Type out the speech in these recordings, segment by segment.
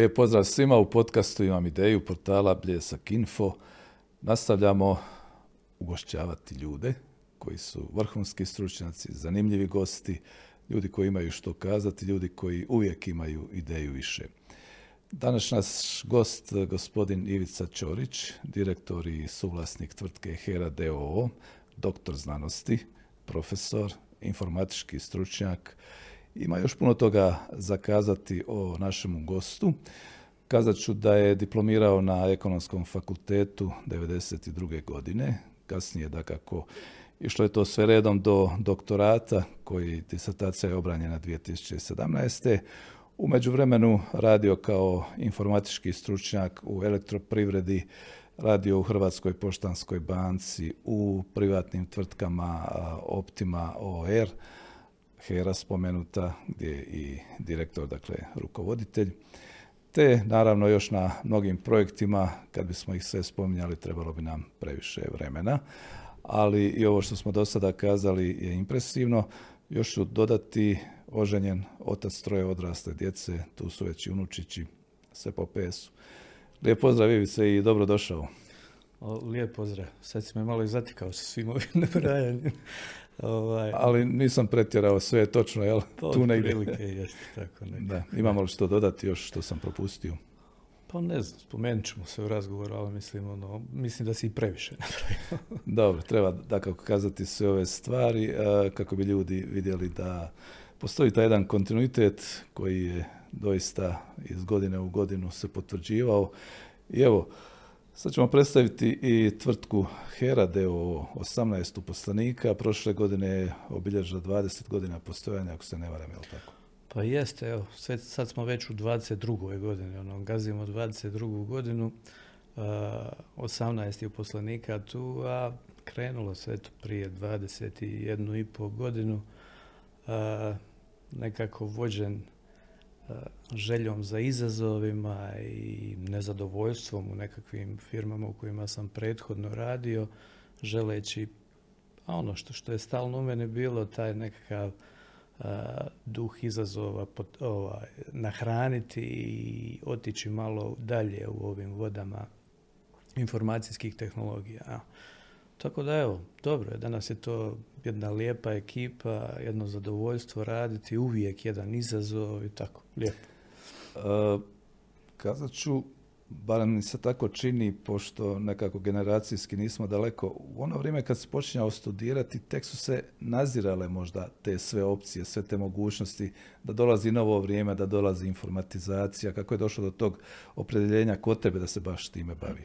Lijep pozdrav svima u podcastu Imam ideju portala Bljesak Info. Nastavljamo ugošćavati ljude koji su vrhunski stručnjaci, zanimljivi gosti, ljudi koji imaju što kazati, ljudi koji uvijek imaju ideju više. Danas naš gost, gospodin Ivica Ćorić, direktor i suvlasnik tvrtke Hera DOO, doktor znanosti, profesor, informatički stručnjak. Ima još puno toga zakazati o našemu gostu. Kazat ću da je diplomirao na ekonomskom fakultetu 1992. godine. Kasnije, da kako išlo je to sve redom do doktorata, koji disertacija je obranjena 2017. U međuvremenu radio kao informatički stručnjak u elektroprivredi, radio u Hrvatskoj poštanskoj banci, u privatnim tvrtkama Optima OR, HERA spomenuta, gdje je i direktor, dakle rukovoditelj, te naravno još na mnogim projektima, kad bismo ih sve spominjali, trebalo bi nam previše vremena, ali i ovo što smo do sada kazali je impresivno. Još ću dodati oženjen otac troje odrasle djece, tu su već i unučići, sve po pesu. Lijep pozdrav Ivice i dobro došao. lijep pozdrav. Sad si me malo i zatikao sa svim ovim nabrajanjem. Ovaj... Ali nisam pretjerao, sve je točno, jel? Pa, tu negdje. jeste, tako Da. Imamo li što dodati još što sam propustio? Pa ne znam, spomenut ćemo se u razgovoru, ali mislim, ono, mislim da si i previše napravio. Dobro, treba da kako kazati sve ove stvari kako bi ljudi vidjeli da postoji taj jedan kontinuitet koji je doista iz godine u godinu se potvrđivao. I evo, sad ćemo predstaviti i tvrtku Hera DO 18 uposlenika. Prošle godine je obilježila 20 godina postojanja, ako se ne varam, je li tako? Pa jeste, evo, sad smo već u 22. godini, ono, gazimo 22. godinu, uh, 18 uposlenika tu, a krenulo se eto prije 21 i pol godinu, nekako vođen željom za izazovima i nezadovoljstvom u nekakvim firmama u kojima sam prethodno radio, želeći a ono što, što je stalno u mene bilo, taj nekakav duh izazova ovaj, nahraniti i otići malo dalje u ovim vodama informacijskih tehnologija. Tako da evo, dobro je, danas je to jedna lijepa ekipa, jedno zadovoljstvo raditi, uvijek jedan izazov i tako, lijepo. Uh, kazat ću, barem mi se tako čini, pošto nekako generacijski nismo daleko, u ono vrijeme kad se počinjao studirati, tek su se nazirale možda te sve opcije, sve te mogućnosti, da dolazi novo vrijeme, da dolazi informatizacija, kako je došlo do tog opredjeljenja kod tebe da se baš time baviš?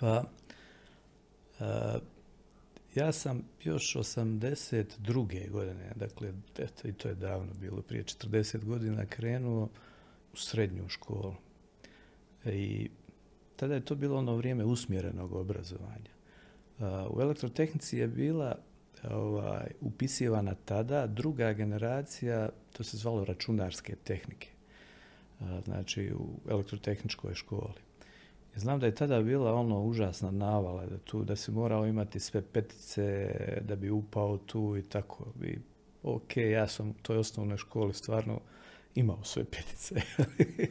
Pa, ja sam još 82. godine, dakle, eto, i to je davno bilo, prije 40 godina krenuo u srednju školu. I tada je to bilo ono vrijeme usmjerenog obrazovanja. U elektrotehnici je bila ovaj, upisivana tada druga generacija, to se zvalo računarske tehnike, znači u elektrotehničkoj školi. Znam da je tada bila ono užasna navala da tu da si morao imati sve petice da bi upao tu i tako. I, ok, ja sam u toj osnovnoj školi stvarno imao sve petice.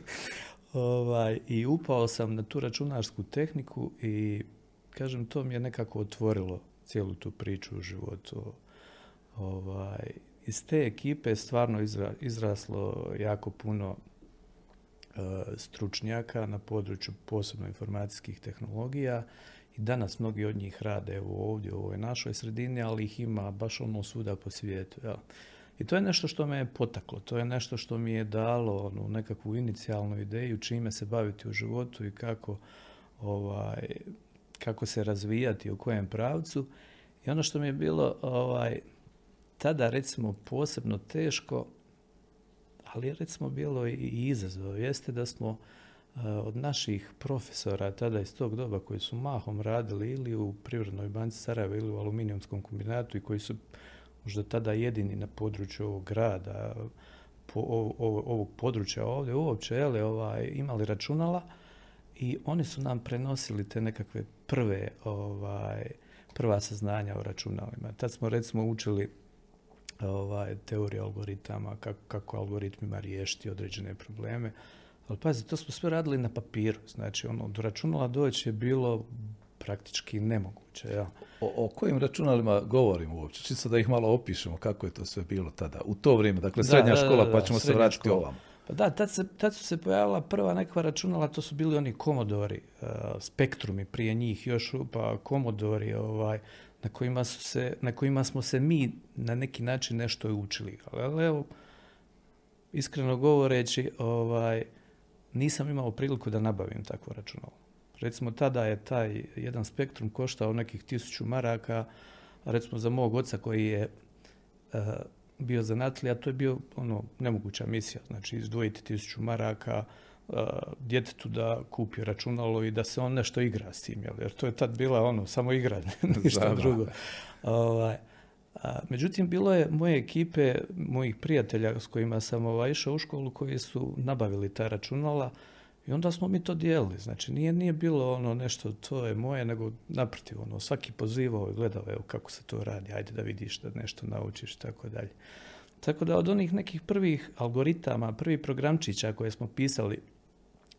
ovaj, I upao sam na tu računarsku tehniku i kažem to mi je nekako otvorilo cijelu tu priču u životu. Ovaj, iz te ekipe je stvarno izraslo jako puno stručnjaka na području posebno informacijskih tehnologija i danas mnogi od njih rade evo ovdje u ovoj našoj sredini, ali ih ima baš ono svuda po svijetu. Ja. I to je nešto što me je potaklo, to je nešto što mi je dalo onu nekakvu inicijalnu ideju čime se baviti u životu i kako, ovaj, kako se razvijati u kojem pravcu. I ono što mi je bilo ovaj, tada recimo posebno teško ali recimo bilo i izazov. Jeste da smo e, od naših profesora tada iz tog doba koji su mahom radili ili u Privrednoj banci Sarajeva ili u aluminijumskom kombinatu i koji su možda tada jedini na području ovog grada, po, ovog područja ovdje uopće jele, ovaj, imali računala i oni su nam prenosili te nekakve prve ovaj, prva saznanja o računalima. Tad smo recimo učili ovaj, teoriju algoritama, kako, kako algoritmima riješiti određene probleme. Ali pazi, to smo sve radili na papiru. Znači, ono, do računala doći je bilo praktički nemoguće. Ja. O, o kojim računalima govorimo uopće? Čisto da ih malo opišemo kako je to sve bilo tada. U to vrijeme, dakle srednja škola, pa ćemo se vratiti ovamo. Pa da, tad, se, tad su se pojavila prva nekakva računala, to su bili oni komodori, uh, spektrumi prije njih još, pa komodori ovaj, na, kojima su se, na kojima smo se mi na neki način nešto učili. Ali evo, iskreno govoreći, ovaj, nisam imao priliku da nabavim takvo računalo. Recimo, tada je taj jedan spektrum koštao nekih tisuću maraka, recimo za mog oca koji je uh, bio zanatlija, to je bio ono nemoguća misija. Znači, izdvojiti tisuću maraka, djetetu da kupi računalo i da se on nešto igra s tim, jer to je tad bila ono, samo igra, ništa drugo. Ovaj, a, međutim, bilo je moje ekipe, mojih prijatelja s kojima sam ovaj, išao u školu, koji su nabavili ta računala i onda smo mi to dijelili. Znači, nije, nije bilo ono nešto, to je moje, nego naprotiv, ono, svaki pozivao i gledao, evo kako se to radi, ajde da vidiš da nešto naučiš, tako dalje. Tako da od onih nekih prvih algoritama, prvih programčića koje smo pisali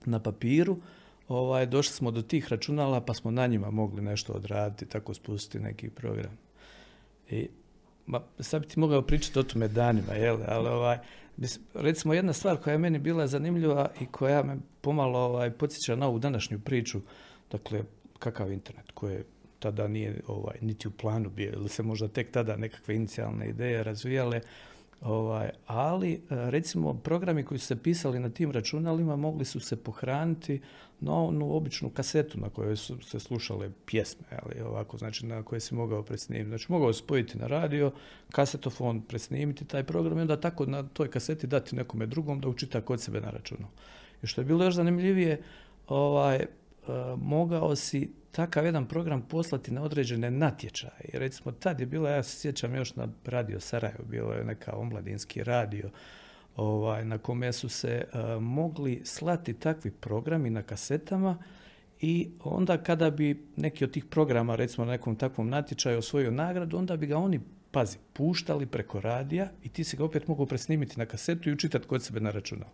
na papiru, ovaj, došli smo do tih računala pa smo na njima mogli nešto odraditi, tako spustiti neki program. I ma, sad bi ti mogao pričati o tome danima, jel? ali ovaj, recimo jedna stvar koja je meni bila zanimljiva i koja me pomalo ovaj, podsjeća na ovu današnju priču, dakle, kakav internet koje tada nije ovaj, niti u planu bio, ili se možda tek tada nekakve inicijalne ideje razvijale, Ovaj, ali e, recimo programi koji su se pisali na tim računalima mogli su se pohraniti na onu običnu kasetu na kojoj su se slušale pjesme, ali ovako, znači na koje si mogao presnimiti. Znači mogao spojiti na radio, kasetofon, presnimiti taj program i onda tako na toj kaseti dati nekome drugom da učita kod sebe na računu. I što je bilo još zanimljivije, ovaj, mogao si takav jedan program poslati na određene natječaje. I recimo tad je bila, ja se sjećam još na radio Sarajevo, bilo je neka omladinski radio ovaj, na kome su se uh, mogli slati takvi programi na kasetama i onda kada bi neki od tih programa recimo na nekom takvom natječaju osvojio nagradu, onda bi ga oni pazi, puštali preko radija i ti si ga opet mogu presnimiti na kasetu i učitati kod sebe na računalu.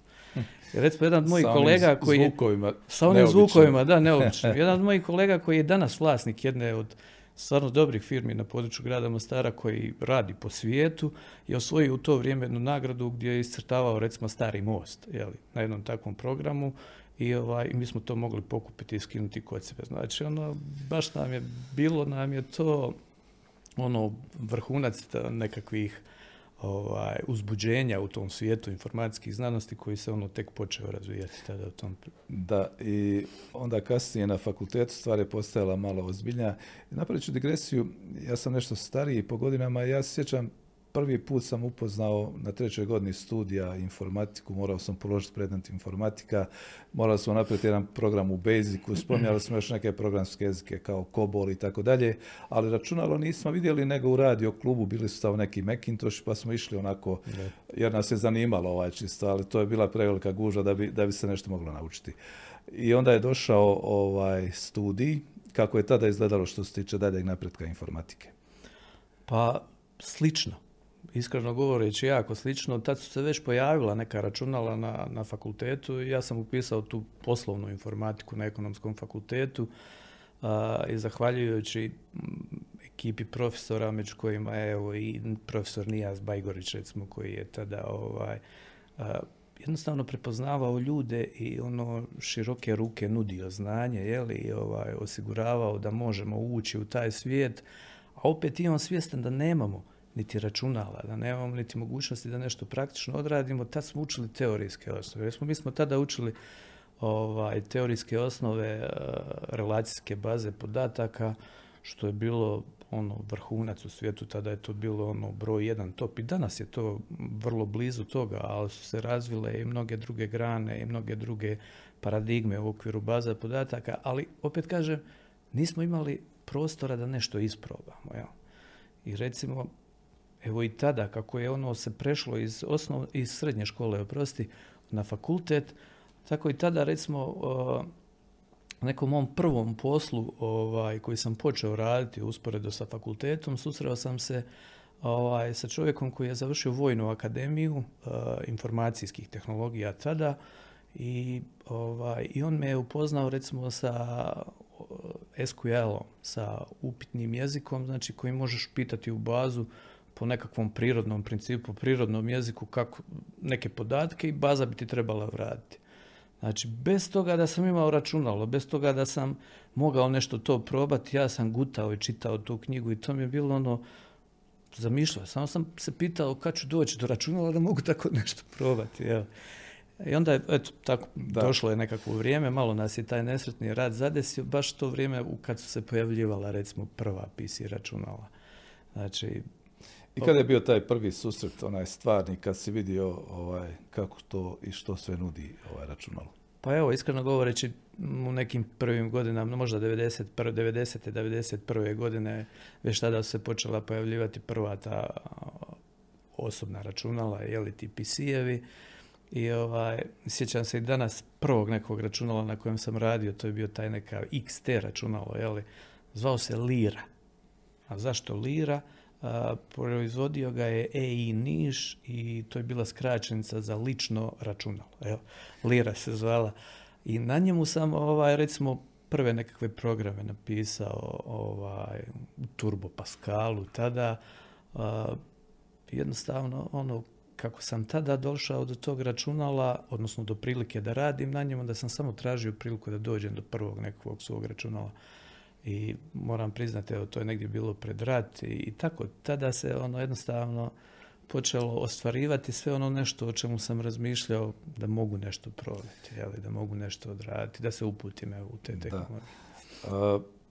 Jer recimo jedan od mojih kolega koji je... Zvukovima, sa onim zvukovima, da, neobično. jedan od mojih kolega koji je danas vlasnik jedne od stvarno dobrih firmi na području grada Mostara koji radi po svijetu je osvojio u to vrijeme jednu nagradu gdje je iscrtavao recimo Stari most jeli, na jednom takvom programu i ovaj, mi smo to mogli pokupiti i skinuti kod sebe. Znači, ono, baš nam je, bilo nam je to ono vrhunac nekakvih ovaj, uzbuđenja u tom svijetu informacijskih znanosti koji se ono tek počeo razvijati tada u tom. Da, i onda kasnije na fakultetu stvar je postajala malo ozbiljnija. Napravit ću digresiju, ja sam nešto stariji po godinama, ja sjećam prvi put sam upoznao na trećoj godini studija informatiku, morao sam položiti predmet informatika, morali smo napraviti jedan program u Basicu, spominjali smo još neke programske jezike kao COBOL i tako dalje, ali računalo nismo vidjeli nego u radio klubu, bili su tamo neki Macintosh pa smo išli onako, jer nas je zanimalo ovaj čisto, ali to je bila prevelika guža da bi, da bi se nešto moglo naučiti. I onda je došao ovaj studij, kako je tada izgledalo što se tiče daljeg napretka informatike? Pa slično iskreno govoreći jako slično. Tad su se već pojavila neka računala na, na fakultetu i ja sam upisao tu poslovnu informatiku na ekonomskom fakultetu a, i zahvaljujući ekipi profesora, među kojima je evo, i profesor Nijas Bajgorić, recimo, koji je tada ovaj, a, jednostavno prepoznavao ljude i ono široke ruke nudio znanje, je i ovaj, osiguravao da možemo ući u taj svijet, a opet imam svjestan da nemamo niti računala, da nemamo niti mogućnosti da nešto praktično odradimo, tad smo učili teorijske osnove. Jer smo, mi smo tada učili ovaj, teorijske osnove uh, relacijske baze podataka, što je bilo ono vrhunac u svijetu, tada je to bilo ono broj jedan top i danas je to vrlo blizu toga, ali su se razvile i mnoge druge grane i mnoge druge paradigme u okviru baza podataka, ali opet kažem, nismo imali prostora da nešto isprobamo. Jel? I recimo, evo i tada kako je ono se prešlo iz, osnov, iz srednje škole, oprosti, na fakultet, tako i tada recimo nekom mom prvom poslu ovaj, koji sam počeo raditi usporedo sa fakultetom, susreo sam se ovaj, sa čovjekom koji je završio vojnu akademiju uh, informacijskih tehnologija tada I, ovaj, I on me je upoznao recimo sa SQL-om, sa upitnim jezikom, znači koji možeš pitati u bazu po nekakvom prirodnom principu, prirodnom jeziku kako neke podatke i baza bi ti trebala vratiti. Znači, bez toga da sam imao računalo, bez toga da sam mogao nešto to probati, ja sam gutao i čitao tu knjigu i to mi je bilo ono, zamišljao. Samo sam se pitao kad ću doći do računala da mogu tako nešto probati. Evo. I onda je, eto, tako, došlo je nekakvo vrijeme, malo nas je taj nesretni rad zadesio, baš to vrijeme kad su se pojavljivala, recimo, prva PC računala. Znači, i kada je bio taj prvi susret, onaj stvarni, kad si vidio ovaj, kako to i što sve nudi ovaj računalo? Pa evo, iskreno govoreći, u nekim prvim godinama, možda 90. 90. 91. godine, već tada se počela pojavljivati prva ta osobna računala, jeli ti PC-evi. I ovaj, sjećam se i danas prvog nekog računala na kojem sam radio, to je bio taj neka XT računalo, jeli, zvao se Lira. A zašto Lira? Proizvodio ga je EI Niš i to je bila skraćenica za lično računalo. Evo, Lira se zvala. I na njemu sam, ovaj, recimo, prve nekakve programe napisao ovaj, u Turbo Pascalu tada. jednostavno, ono, kako sam tada došao do tog računala, odnosno do prilike da radim na njemu, da sam samo tražio priliku da dođem do prvog nekog svog računala i moram priznati, evo, to je negdje bilo pred rat i, tako. Tada se ono jednostavno počelo ostvarivati sve ono nešto o čemu sam razmišljao da mogu nešto provjeti, da mogu nešto odraditi, da se uputim evo, u te tehnologije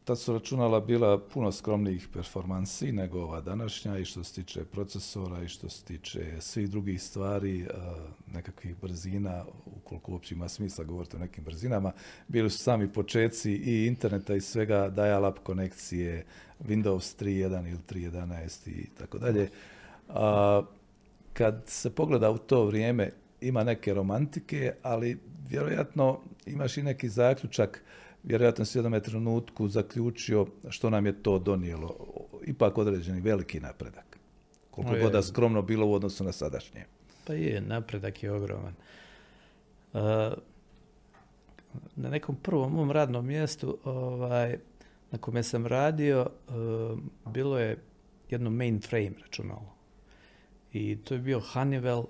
ta su računala bila puno skromnijih performansi nego ova današnja i što se tiče procesora i što se tiče svih drugih stvari, nekakvih brzina, ukoliko uopće ima smisla govoriti o nekim brzinama. Bili su sami počeci i interneta i svega, dial-up konekcije, Windows 3.1 ili 3.11 i tako dalje. Kad se pogleda u to vrijeme, ima neke romantike, ali vjerojatno imaš i neki zaključak vjerojatno si u jednom trenutku zaključio što nam je to donijelo. Ipak određeni veliki napredak. Koliko god da skromno bilo u odnosu na sadašnje. Pa je, napredak je ogroman. na nekom prvom mom radnom mjestu ovaj, na kome sam radio bilo je jedno mainframe računalo. I to je bio Honeywell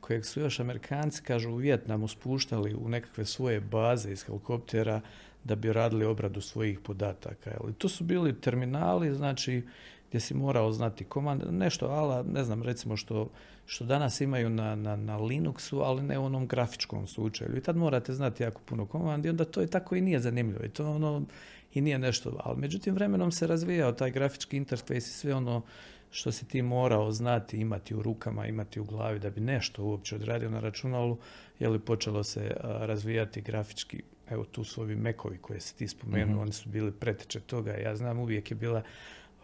kojeg su još Amerikanci, kažu, u Vjetnamu spuštali u nekakve svoje baze iz helikoptera da bi radili obradu svojih podataka. I to su bili terminali, znači gdje si morao znati komand, nešto ala, ne znam, recimo što, što danas imaju na, na, na Linuxu, ali ne u onom grafičkom slučaju. I tad morate znati jako puno komandi, onda to je tako i nije zanimljivo. I to ono, i nije nešto. Ali međutim, vremenom se razvijao taj grafički interfejs i sve ono što si ti morao znati, imati u rukama, imati u glavi da bi nešto uopće odradio na računalu, je li počelo se razvijati grafički evo tu su ovi mekovi koje si ti spomenuo, mhm. oni su bili preteče toga. Ja znam uvijek je bila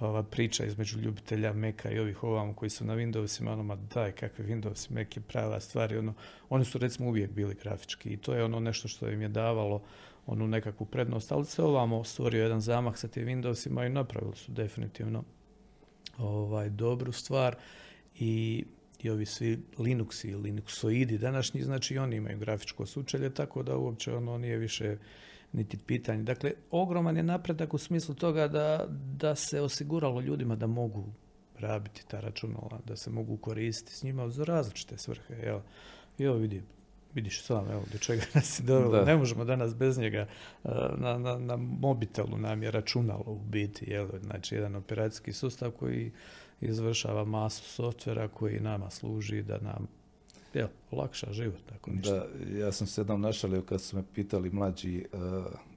ova priča između ljubitelja Meka i ovih ovamo koji su na Windowsima, ono, ma daj, kakve Windows Mac je prava stvar. Ono, oni su recimo uvijek bili grafički i to je ono nešto što im je davalo onu nekakvu prednost, ali se ovamo stvorio jedan zamah sa tim Windowsima i napravili su definitivno ovaj, dobru stvar i i ovi svi Linuxi Linuxoidi današnji, znači oni imaju grafičko sučelje, tako da uopće ono nije više niti pitanje. Dakle, ogroman je napredak u smislu toga da, da se osiguralo ljudima da mogu rabiti ta računala, da se mogu koristiti s njima za različite svrhe. Evo, I evo vidi, vidiš sam, evo, do čega nas je dovelo. Ne možemo danas bez njega. Na, na, na mobitelu nam je računalo u biti, jel, znači jedan operacijski sustav koji izvršava masu softvera koji nama služi da nam jel, olakša život. Tako ništa. Da, ja sam se jednom našalio kad su me pitali mlađi uh,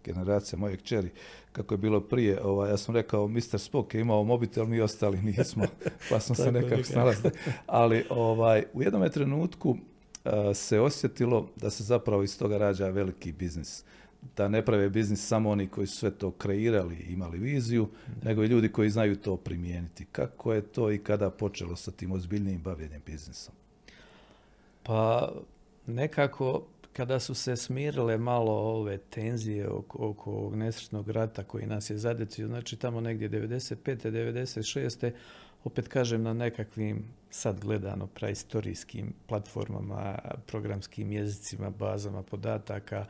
generacija moje kćeri kako je bilo prije, ovaj, ja sam rekao Mr. Spock je imao mobitel, mi ostali nismo, pa sam se nekako snalazio. Ali ovaj, u jednom trenutku uh, se osjetilo da se zapravo iz toga rađa veliki biznis da ne prave biznis samo oni koji su sve to kreirali i imali viziju, nego i ljudi koji znaju to primijeniti. Kako je to i kada počelo sa tim ozbiljnim bavljenjem biznisom? Pa nekako kada su se smirile malo ove tenzije oko, oko ovog nesretnog rata koji nas je zadecio, znači tamo negdje 95. 96. opet kažem na nekakvim sad gledano praistorijskim platformama, programskim jezicima, bazama podataka,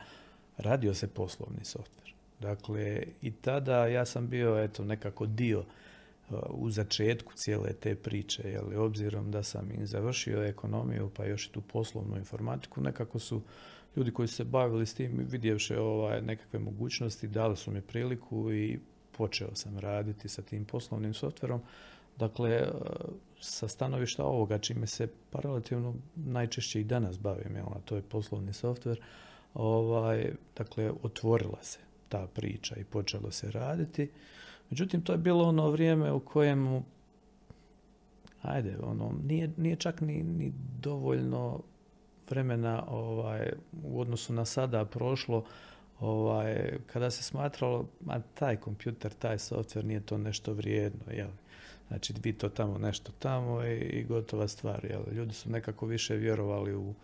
radio se poslovni softver. Dakle, i tada ja sam bio eto nekako dio u začetku cijele te priče, li obzirom da sam i završio ekonomiju, pa još i tu poslovnu informatiku, nekako su ljudi koji su se bavili s tim vidjevši ovaj, nekakve mogućnosti, dali su mi priliku i počeo sam raditi sa tim poslovnim softverom. Dakle, sa stanovišta ovoga, čime se pa relativno najčešće i danas bavim, jel, to je poslovni softver, ovaj, dakle, otvorila se ta priča i počelo se raditi. Međutim, to je bilo ono vrijeme u kojemu, ajde, ono, nije, nije čak ni, ni dovoljno vremena ovaj, u odnosu na sada prošlo, ovaj, kada se smatralo, a taj kompjuter, taj softver nije to nešto vrijedno, jel? Znači, vi to tamo, nešto tamo i, i gotova stvar, jel? Ljudi su nekako više vjerovali u,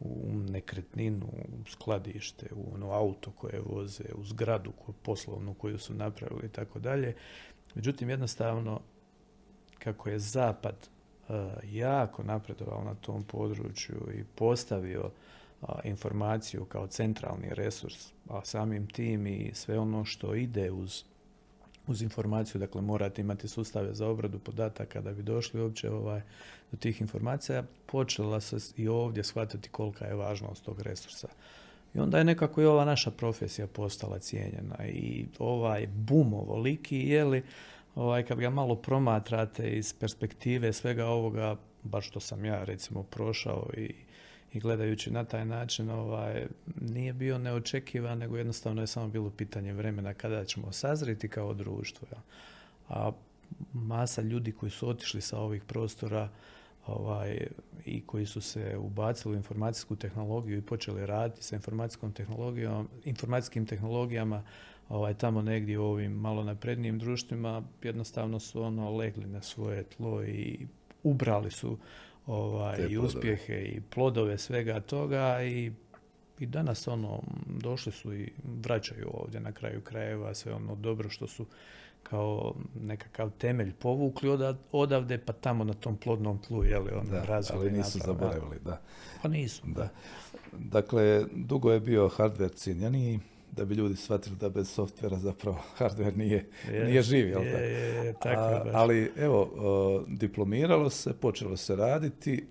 u nekretninu, u skladište, u ono auto koje voze, u zgradu poslovnu koju su napravili i tako dalje. Međutim, jednostavno, kako je Zapad uh, jako napredovao na tom području i postavio informaciju kao centralni resurs, a samim tim i sve ono što ide uz uz informaciju, dakle morate imati sustave za obradu podataka da bi došli uopće ovaj, do tih informacija, počela se i ovdje shvatiti kolika je važnost tog resursa. I onda je nekako i ova naša profesija postala cijenjena i ovaj bum ovoliki, je li, ovaj, kad ga malo promatrate iz perspektive svega ovoga, baš što sam ja recimo prošao i i gledajući na taj način ovaj, nije bio neočekivan, nego jednostavno je samo bilo pitanje vremena kada ćemo sazriti kao društvo. Ja. A masa ljudi koji su otišli sa ovih prostora ovaj, i koji su se ubacili u informacijsku tehnologiju i počeli raditi sa informacijskom tehnologijom, informacijskim tehnologijama ovaj, tamo negdje u ovim malo naprednijim društvima jednostavno su ono legli na svoje tlo i ubrali su ovaj, i uspjehe i plodove svega toga i, i danas ono, došli su i vraćaju ovdje na kraju krajeva sve ono dobro što su kao nekakav temelj povukli odavde, pa tamo na tom plodnom tlu, je li ono da, ali nisu zaboravili, da. Pa nisu, da. Dakle, dugo je bio hardware cijenjeniji, da bi ljudi shvatili da bez softvera zapravo hardware nije, nije živ, jel je, je, tako ali evo, diplomiralo se, počelo se raditi,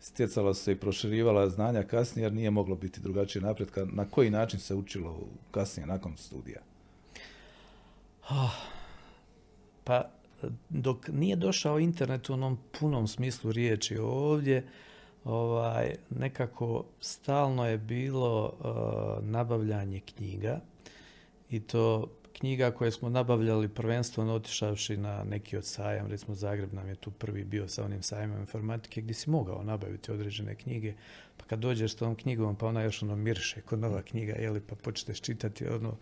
stjecalo se i proširivala znanja kasnije jer nije moglo biti drugačije napretka. Na koji način se učilo kasnije nakon studija? Ah, pa dok nije došao internet u onom punom smislu riječi ovdje, ovaj, nekako stalno je bilo uh, nabavljanje knjiga i to knjiga koje smo nabavljali prvenstveno otišavši na neki od sajam, recimo Zagreb nam je tu prvi bio sa onim sajmom informatike gdje si mogao nabaviti određene knjige, pa kad dođeš s tom knjigom pa ona još ono mirše kod nova knjiga, jeli, pa počneš čitati ono,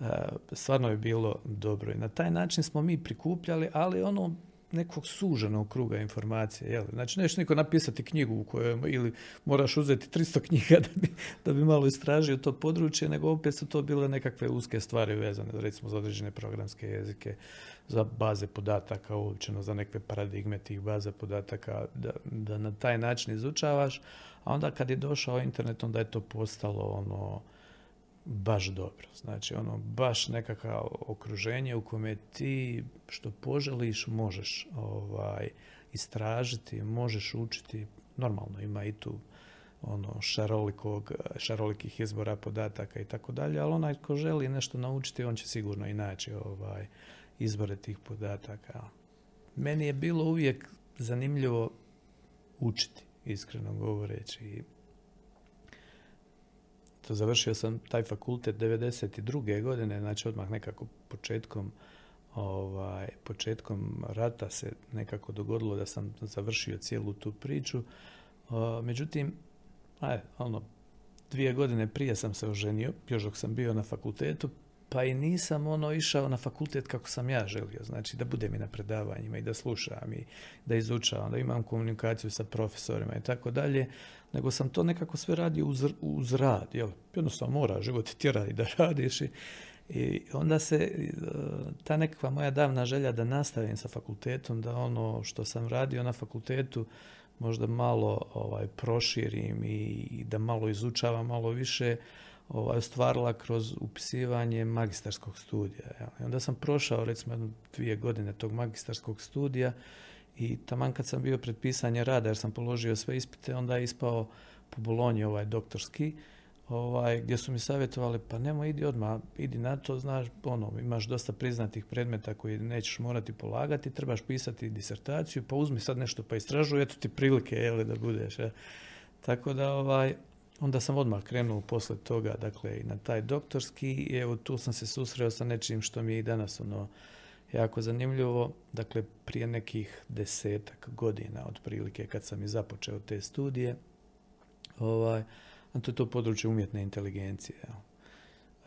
uh, stvarno je bilo dobro. I na taj način smo mi prikupljali, ali ono nekog suženog kruga informacije. Jel? Znači, neš niko napisati knjigu u kojoj ili moraš uzeti 300 knjiga da bi, da bi malo istražio to područje, nego opet su to bile nekakve uske stvari vezane, recimo za određene programske jezike, za baze podataka, uopćeno za nekakve paradigme tih baza podataka, da, da na taj način izučavaš, a onda kad je došao internet, onda je to postalo ono, baš dobro. Znači, ono, baš nekakav okruženje u kome ti što poželiš možeš ovaj, istražiti, možeš učiti. Normalno ima i tu ono šarolikog, šarolikih izbora podataka i tako dalje, ali onaj ko želi nešto naučiti, on će sigurno i naći ovaj, izbore tih podataka. Meni je bilo uvijek zanimljivo učiti, iskreno govoreći završio sam taj fakultet 92. godine, znači odmah nekako početkom ovaj, početkom rata se nekako dogodilo da sam završio cijelu tu priču. međutim, aj, ono, dvije godine prije sam se oženio, još dok sam bio na fakultetu, pa i nisam ono išao na fakultet kako sam ja želio, znači da budem i na predavanjima i da slušam i da izučavam, da imam komunikaciju sa profesorima i tako dalje, nego sam to nekako sve radio uz, uz rad, jel? Jednostavno mora, život tjera i da radiš i, I onda se e, ta nekakva moja davna želja da nastavim sa fakultetom, da ono što sam radio na fakultetu možda malo ovaj, proširim i da malo izučavam malo više, ovaj, ostvarila kroz upisivanje magistarskog studija. I onda sam prošao recimo dvije godine tog magistarskog studija i taman kad sam bio pred pisanje rada jer sam položio sve ispite, onda je ispao po Bolonji ovaj doktorski ovaj, gdje su mi savjetovali pa nemoj idi odmah, idi na to, znaš, ono, imaš dosta priznatih predmeta koji nećeš morati polagati, trebaš pisati disertaciju, pa uzmi sad nešto pa istražuj, eto ti prilike, jel, da budeš. Tako da, ovaj, onda sam odmah krenuo posle toga, dakle, i na taj doktorski i evo tu sam se susreo sa nečim što mi je i danas, ono, jako zanimljivo. Dakle, prije nekih desetak godina otprilike kad sam i započeo te studije, ovaj, a to je to područje umjetne inteligencije.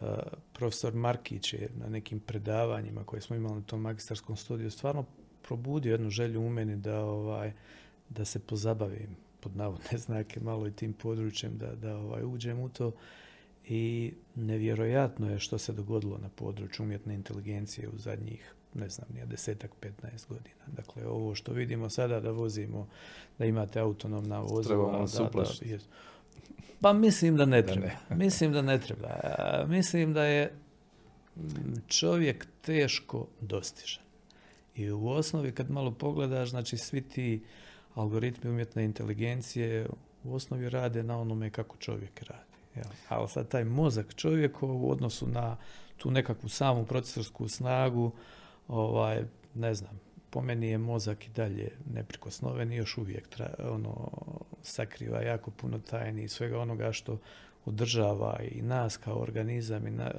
Uh, profesor Markić je na nekim predavanjima koje smo imali na tom magistarskom studiju stvarno probudio jednu želju u meni da, ovaj, da se pozabavim pod navodne znake malo i tim područjem, da, da ovaj, uđem u to. I nevjerojatno je što se dogodilo na području umjetne inteligencije u zadnjih ne znam, nije desetak, 15 godina. Dakle, ovo što vidimo sada da vozimo, da imate autonomna vozila. Da, da, pa mislim da ne treba. mislim da ne treba. Mislim da je čovjek teško dostižan. I u osnovi kad malo pogledaš, znači svi ti algoritmi umjetne inteligencije u osnovi rade na onome kako čovjek radi. Ja. Ali sad taj mozak čovjeka u odnosu na tu nekakvu samu procesorsku snagu, ovaj, ne znam, po meni je mozak i dalje neprikosnoven i još uvijek tra, ono, sakriva jako puno tajni i svega onoga što održava i nas kao organizam i na,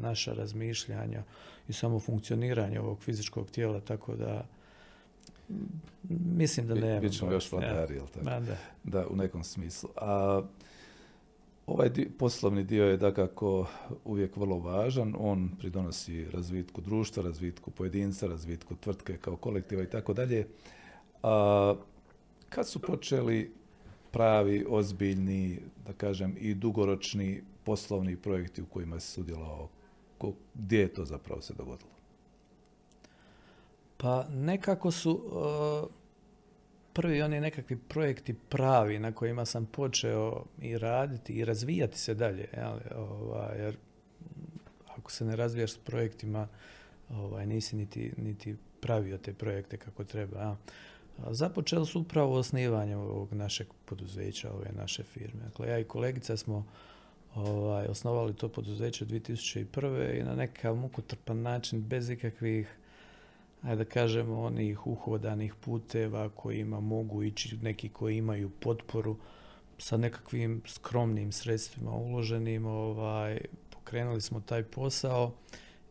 naša razmišljanja i samo funkcioniranje ovog fizičkog tijela, tako da mislim da ne. Bit ćemo još vladari, ja. tako? Da. da, u nekom smislu. A Ovaj poslovni dio je dakako uvijek vrlo važan, on pridonosi razvitku društva, razvitku pojedinca, razvitku tvrtke kao kolektiva i tako dalje. A kad su počeli pravi, ozbiljni, da kažem, i dugoročni poslovni projekti u kojima se sudjelovao, gdje je to zapravo se dogodilo? Pa nekako su prvi oni nekakvi projekti pravi na kojima sam počeo i raditi i razvijati se dalje. Ovaj, jer ako se ne razvijaš s projektima, ovaj, nisi niti, niti pravio te projekte kako treba. A. Započeli su upravo osnivanje ovog našeg poduzeća, ove naše firme. Dakle, ja i kolegica smo ovaj, osnovali to poduzeće 2001. i na nekakav mukotrpan način, bez ikakvih ajde da kažemo, onih uhodanih puteva kojima mogu ići neki koji imaju potporu sa nekakvim skromnim sredstvima uloženim, ovaj, pokrenuli smo taj posao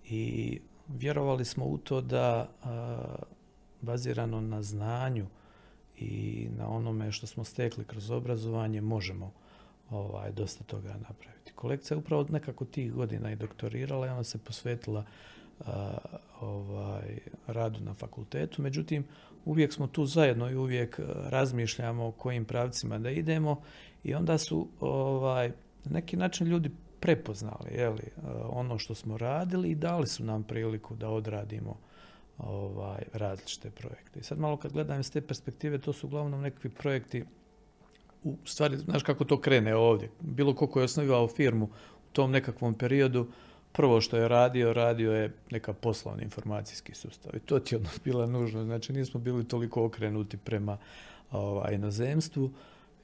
i vjerovali smo u to da bazirano na znanju i na onome što smo stekli kroz obrazovanje možemo ovaj, dosta toga napraviti. Kolekcija je upravo nekako tih godina i doktorirala i ona se posvetila ovaj, radu na fakultetu. Međutim, uvijek smo tu zajedno i uvijek razmišljamo o kojim pravcima da idemo i onda su ovaj, neki način ljudi prepoznali jeli, ono što smo radili i dali su nam priliku da odradimo ovaj, različite projekte. I sad malo kad gledam iz te perspektive, to su uglavnom nekakvi projekti u stvari, znaš kako to krene ovdje. Bilo ko je osnovao firmu u tom nekakvom periodu, prvo što je radio, radio je neka poslovni informacijski sustav. I to ti je bila nužno. Znači nismo bili toliko okrenuti prema ovaj, inozemstvu.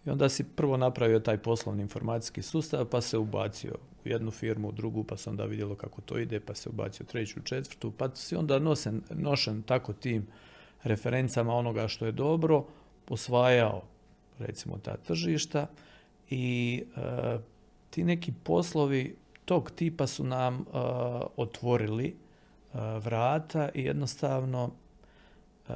I onda si prvo napravio taj poslovni informacijski sustav, pa se ubacio u jednu firmu, u drugu, pa se onda vidjelo kako to ide, pa se ubacio u treću, četvrtu, pa si onda nosen, nošen tako tim referencama onoga što je dobro, osvajao recimo ta tržišta i e, ti neki poslovi tog tipa su nam uh, otvorili uh, vrata i jednostavno uh,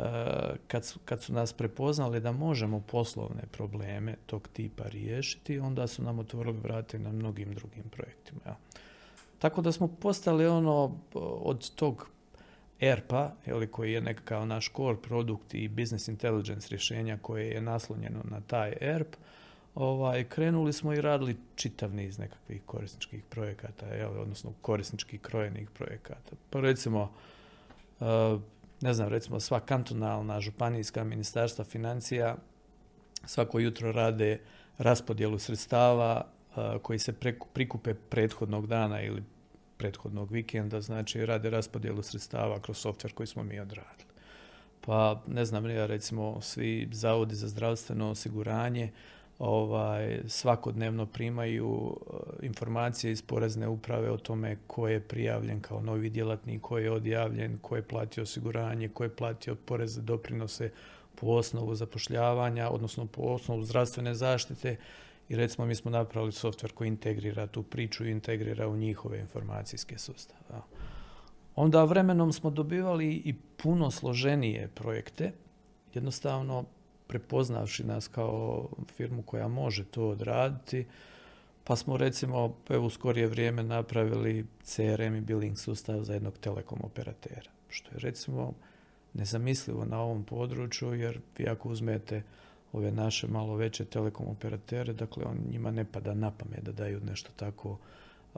kad, su, kad su nas prepoznali da možemo poslovne probleme tog tipa riješiti, onda su nam otvorili vrata i na mnogim drugim projektima. Ja. Tako da smo postali ono od tog ERP-a, koji je nekakav naš core produkt i business intelligence rješenja koje je naslonjeno na taj ERP, ovaj, krenuli smo i radili čitav niz nekakvih korisničkih projekata, jel, odnosno korisničkih krojenih projekata. Pa recimo, uh, ne znam, recimo sva kantonalna županijska ministarstva financija svako jutro rade raspodjelu sredstava uh, koji se prikupe prethodnog dana ili prethodnog vikenda, znači rade raspodjelu sredstava kroz softver koji smo mi odradili. Pa ne znam, ja recimo svi zavodi za zdravstveno osiguranje ovaj, svakodnevno primaju eh, informacije iz porezne uprave o tome ko je prijavljen kao novi djelatnik, ko je odjavljen, ko je platio osiguranje, ko je platio poreze doprinose po osnovu zapošljavanja, odnosno po osnovu zdravstvene zaštite i recimo mi smo napravili softver koji integrira tu priču i integrira u njihove informacijske sustave. Onda vremenom smo dobivali i puno složenije projekte, jednostavno prepoznavši nas kao firmu koja može to odraditi, pa smo recimo evo u skorije vrijeme napravili CRM i billing sustav za jednog telekom operatera, što je recimo nezamislivo na ovom području, jer vi ako uzmete ove naše malo veće telekom operatere, dakle on njima ne pada na pamet da daju nešto tako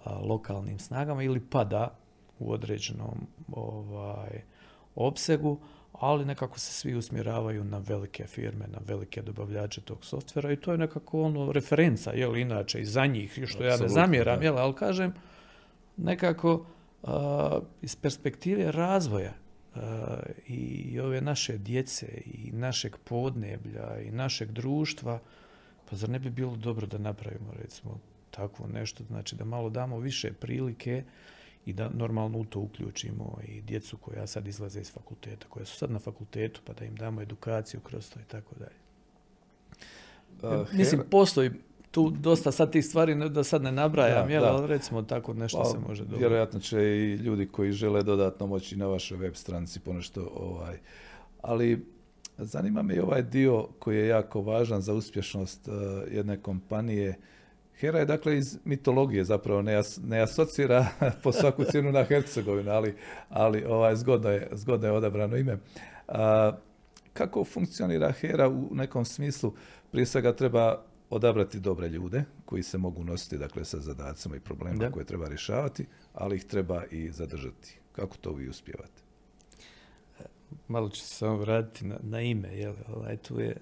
lokalnim snagama ili pada u određenom ovaj, opsegu, ali nekako se svi usmjeravaju na velike firme, na velike dobavljače tog softvera i to je nekako ono referenca, jel, inače i za njih, što ja ne zamjeram, jel, ali kažem, nekako iz perspektive razvoja i ove naše djece i našeg podneblja i našeg društva, pa zar ne bi bilo dobro da napravimo recimo takvo nešto, znači da malo damo više prilike i da normalno u to uključimo i djecu koja sad izlaze iz fakulteta, koja su sad na fakultetu, pa da im damo edukaciju kroz to i tako dalje. Mislim, postoji tu dosta sad tih stvari da sad ne nabrajam, jel, ali recimo tako nešto pa, se može dobiti. Vjerojatno će i ljudi koji žele dodatno moći na vašoj web stranici ponešto ovaj, ali zanima me i ovaj dio koji je jako važan za uspješnost uh, jedne kompanije. Hera je dakle iz mitologije zapravo, ne, ne asocira po svaku cijenu na Hercegovinu, ali, ali ovaj, zgodno, je, zgodno je odabrano ime. kako funkcionira Hera u nekom smislu? Prije svega treba odabrati dobre ljude koji se mogu nositi dakle, sa zadacima i problemima koje treba rješavati, ali ih treba i zadržati. Kako to vi uspijevate? Malo ću se samo vratiti na, na ime. Jel? Ovaj, tu je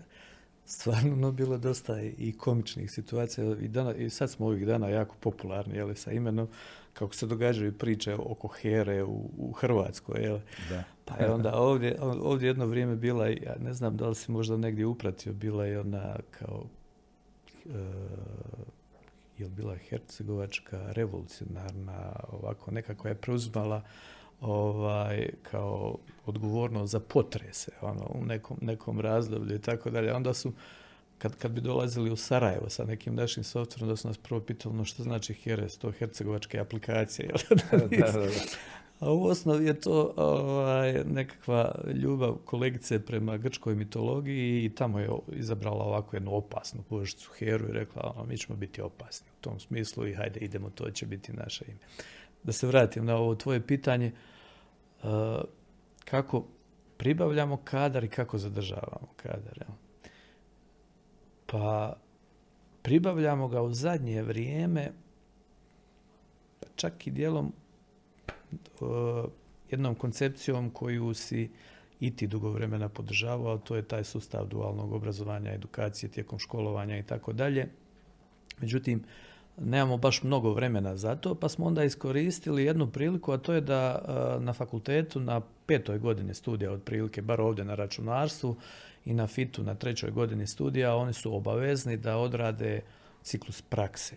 stvarno no, bilo dosta i komičnih situacija. I, dana, I sad smo ovih dana jako popularni jel, sa imenom kako se događaju priče oko Here u, u Hrvatskoj. Jel? Da. Pa je onda ovdje, ovdje jedno vrijeme bila, ja ne znam da li si možda negdje upratio, bila je ona kao je bila hercegovačka revolucionarna ovako nekako je preuzimala ovaj kao odgovornost za potrese ono u nekom, nekom razdoblju i tako dalje onda su kad, kad bi dolazili u Sarajevo sa nekim našim softverom, da su nas prvo pitali no što znači Heres, to hercegovačke aplikacije. da, da, da. A u osnovi je to ovaj, nekakva ljubav kolegice prema grčkoj mitologiji i tamo je izabrala ovako jednu opasnu božicu Heru i rekla ono, mi ćemo biti opasni u tom smislu i hajde idemo, to će biti naše ime. Da se vratim na ovo tvoje pitanje, uh, kako pribavljamo kadar i kako zadržavamo kadar. Pa pribavljamo ga u zadnje vrijeme, čak i dijelom Uh, jednom koncepcijom koju si i ti dugo vremena podržavao, to je taj sustav dualnog obrazovanja, edukacije tijekom školovanja i tako dalje. Međutim, nemamo baš mnogo vremena za to, pa smo onda iskoristili jednu priliku, a to je da uh, na fakultetu na petoj godini studija otprilike, bar ovdje na računarstvu i na FIT-u na trećoj godini studija, oni su obavezni da odrade ciklus prakse.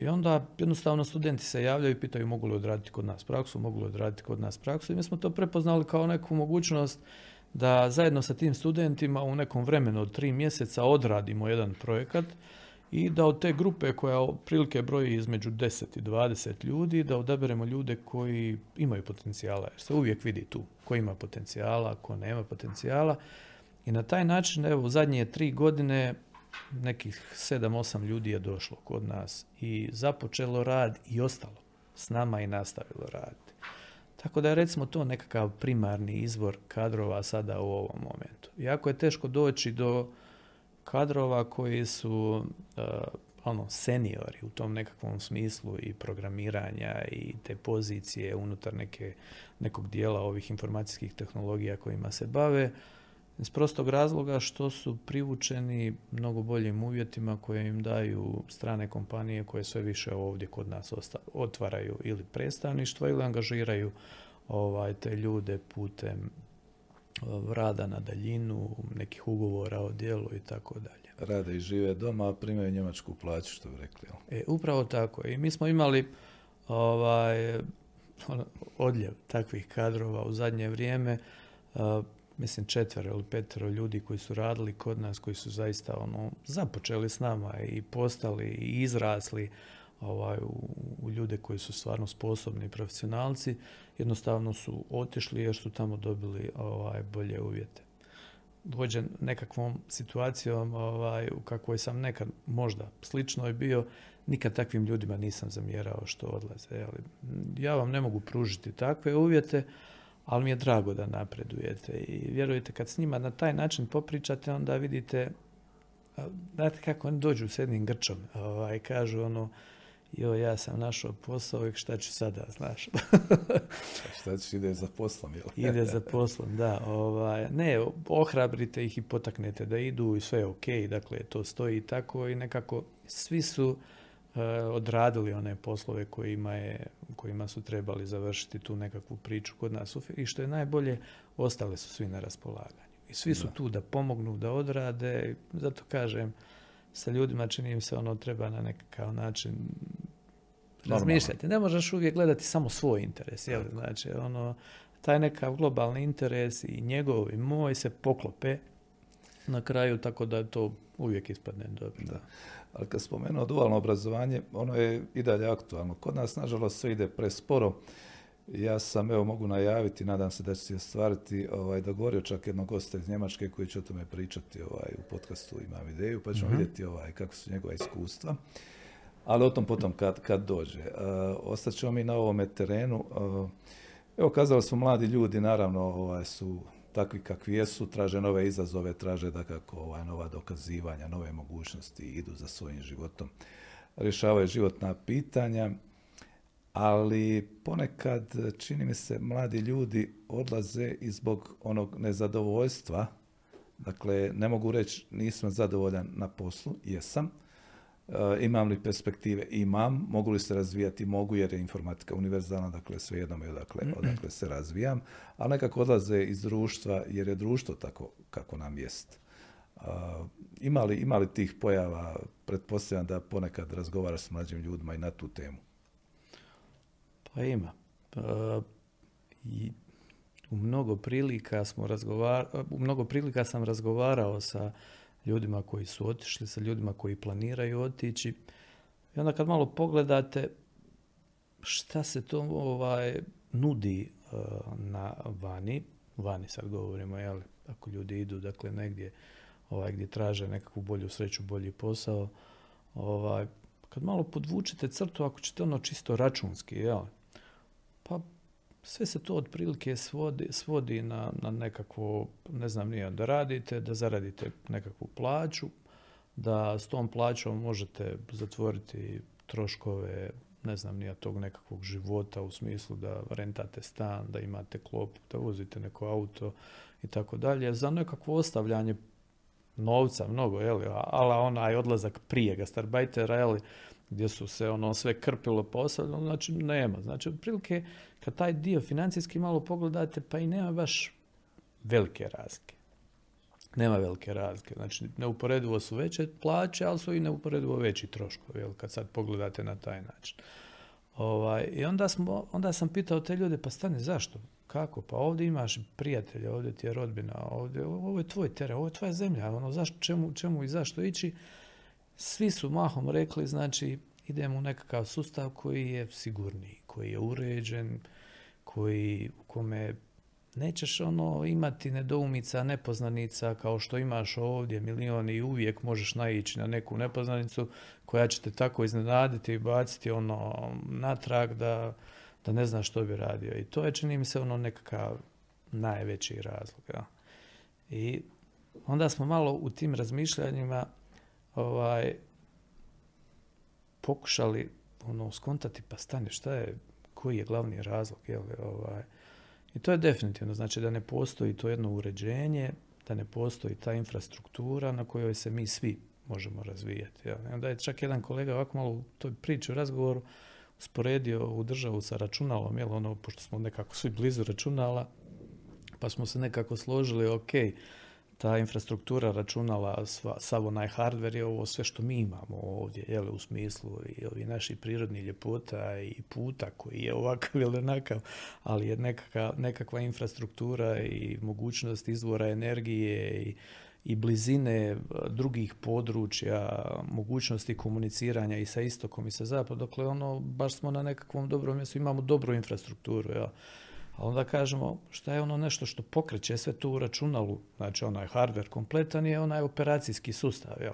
I onda jednostavno studenti se javljaju i pitaju mogu li odraditi kod nas praksu, mogu li odraditi kod nas praksu i mi smo to prepoznali kao neku mogućnost da zajedno sa tim studentima u nekom vremenu od tri mjeseca odradimo jedan projekat i da od te grupe koja prilike broji između 10 i 20 ljudi, da odaberemo ljude koji imaju potencijala, jer se uvijek vidi tu ko ima potencijala, ko nema potencijala. I na taj način, evo, u zadnje tri godine nekih 7-8 ljudi je došlo kod nas i započelo rad i ostalo s nama i nastavilo raditi. Tako da je recimo to nekakav primarni izvor kadrova sada u ovom momentu. Jako je teško doći do kadrova koji su uh, ono seniori u tom nekakvom smislu i programiranja i te pozicije unutar neke, nekog dijela ovih informacijskih tehnologija kojima se bave iz prostog razloga što su privučeni mnogo boljim uvjetima koje im daju strane kompanije koje sve više ovdje kod nas otvaraju ili predstavništvo ili angažiraju ovaj, te ljude putem rada na daljinu, nekih ugovora o djelu i tako dalje. Rade i žive doma, a primaju njemačku plaću, što bi rekli. E, upravo tako. I mi smo imali ovaj, ono, odljev takvih kadrova u zadnje vrijeme. mislim četvero ili petero ljudi koji su radili kod nas, koji su zaista ono, započeli s nama i postali i izrasli ovaj, u, u ljude koji su stvarno sposobni profesionalci, jednostavno su otišli jer su tamo dobili ovaj, bolje uvjete. Vođen nekakvom situacijom ovaj, u kakvoj sam nekad možda slično je bio, nikad takvim ljudima nisam zamjerao što odlaze. Ali ja vam ne mogu pružiti takve uvjete, ali mi je drago da napredujete i vjerujte kad s njima na taj način popričate onda vidite znate kako oni dođu s jednim grčom ovaj, kažu ono jo, ja sam našao posao i šta ću sada, znaš. šta ćeš, ide za poslom, jel? ide za poslom, da. Ovaj, ne, ohrabrite ih i potaknete da idu i sve je ok, dakle, to stoji tako i nekako svi su uh, odradili one poslove kojima, je, kojima su trebali završiti tu nekakvu priču kod nas. I što je najbolje, ostale su svi na raspolaganju. I svi su tu da pomognu, da odrade. Zato kažem, sa ljudima čini im se ono treba na nekakav način razmišljati. Ne možeš uvijek gledati samo svoj interes. Jel? Znači, ono, taj nekav globalni interes i njegov i moj se poklope na kraju, tako da to uvijek ispadne dobro. Da. Ali kad spomenuo dualno obrazovanje, ono je i dalje aktualno. Kod nas, nažalost, sve ide presporo. Ja sam, evo, mogu najaviti, nadam se da će se ostvariti, ovaj, dogovorio čak jednog gosta iz Njemačke koji će o tome pričati ovaj, u podcastu Imam ideju, pa ćemo mhm. vidjeti ovaj, kako su njegova iskustva. Ali o tom potom kad, kad dođe. Uh, ostaćemo mi na ovome terenu. Uh, evo, kazali smo, mladi ljudi, naravno, ovaj, su takvi kakvi jesu, traže nove izazove, traže da kako ovaj, nova dokazivanja, nove mogućnosti, idu za svojim životom, rješavaju životna pitanja ali ponekad čini mi se mladi ljudi odlaze i zbog onog nezadovoljstva. Dakle, ne mogu reći nisam zadovoljan na poslu, jesam. E, imam li perspektive? Imam. Mogu li se razvijati? Mogu jer je informatika univerzalna, dakle svejedno mi odakle, odakle se razvijam. Ali nekako odlaze iz društva jer je društvo tako kako nam jest. Uh, ima, li, ima li tih pojava? Pretpostavljam da ponekad razgovaraš s mlađim ljudima i na tu temu. Pa ima. Pa, I u mnogo prilika smo u mnogo prilika sam razgovarao sa ljudima koji su otišli, sa ljudima koji planiraju otići. I onda kad malo pogledate šta se to ovaj, nudi uh, na vani, vani sad govorimo, jel, ako ljudi idu dakle negdje ovaj, gdje traže nekakvu bolju sreću, bolji posao, ovaj, kad malo podvučete crtu, ako ćete ono čisto računski, jel, pa sve se to otprilike svodi, svodi na, na nekakvo, ne znam nije, da radite, da zaradite nekakvu plaću, da s tom plaćom možete zatvoriti troškove, ne znam nije, tog nekakvog života u smislu da rentate stan, da imate klop, da vozite neko auto i tako dalje. Za nekakvo ostavljanje novca mnogo, ali onaj odlazak prije gastarbajtera, jeli, gdje su se ono sve krpilo posao, znači nema. Znači, otprilike, kad taj dio financijski malo pogledate, pa i nema baš velike razlike. Nema velike razlike. Znači, neuporedivo su veće plaće, ali su i neuporedivo veći troškovi, jel, kad sad pogledate na taj način. Ovaj, I onda, smo, onda sam pitao te ljude, pa stane, zašto? Kako? Pa ovdje imaš prijatelja, ovdje ti je rodbina, ovdje, ovo je tvoj teren, ovo je tvoja zemlja, ono, zašto, čemu, čemu i zašto ići? Svi su mahom rekli, znači, idemo u nekakav sustav koji je sigurniji, koji je uređen, koji, u kome nećeš ono imati nedoumica, nepoznanica kao što imaš ovdje milioni i uvijek možeš naići na neku nepoznanicu koja će te tako iznenaditi i baciti ono natrag da, da ne znaš što bi radio. I to je čini mi se ono nekakav najveći razlog. Ja. I onda smo malo u tim razmišljanjima ovaj, pokušali ono, skontati, pa stane, šta je, koji je glavni razlog, jel, ovaj, i to je definitivno, znači da ne postoji to jedno uređenje, da ne postoji ta infrastruktura na kojoj se mi svi možemo razvijati. I onda je čak jedan kolega ovako malo u toj priči, u razgovoru, usporedio u državu sa računalom, jel, ono, pošto smo nekako svi blizu računala, pa smo se nekako složili, ok, ta infrastruktura računala, sav onaj hardware je ovo sve što mi imamo ovdje, jel, u smislu i ovi naši prirodni ljepota i puta koji je ovakav ili onakav, ali je nekakva, nekakva infrastruktura i mogućnost izvora energije i, i blizine drugih područja, mogućnosti komuniciranja i sa istokom i sa zapadom. Dakle, ono, baš smo na nekakvom dobrom mjestu, imamo dobru infrastrukturu. Jel. A onda kažemo šta je ono nešto što pokreće sve to u računalu, znači onaj hardware kompletan je onaj operacijski sustav. Jel?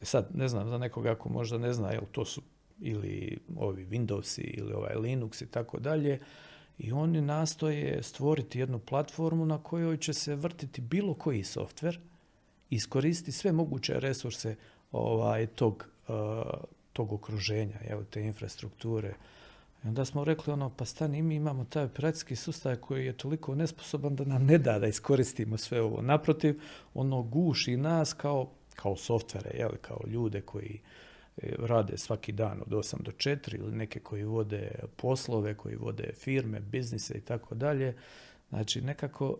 E sad, ne znam, za nekoga ako možda ne zna, jel to su ili ovi Windowsi ili ovaj Linux i tako dalje, i oni nastoje stvoriti jednu platformu na kojoj će se vrtiti bilo koji softver, iskoristiti sve moguće resurse ovaj, tog, uh, tog okruženja, jel, te infrastrukture, onda smo rekli ono, pa stani, mi imamo taj operacijski sustav koji je toliko nesposoban da nam ne da da iskoristimo sve ovo. Naprotiv, ono guši nas kao, kao softvere, jel, kao ljude koji e, rade svaki dan od 8 do 4 ili neke koji vode poslove, koji vode firme, biznise i tako dalje. Znači, nekako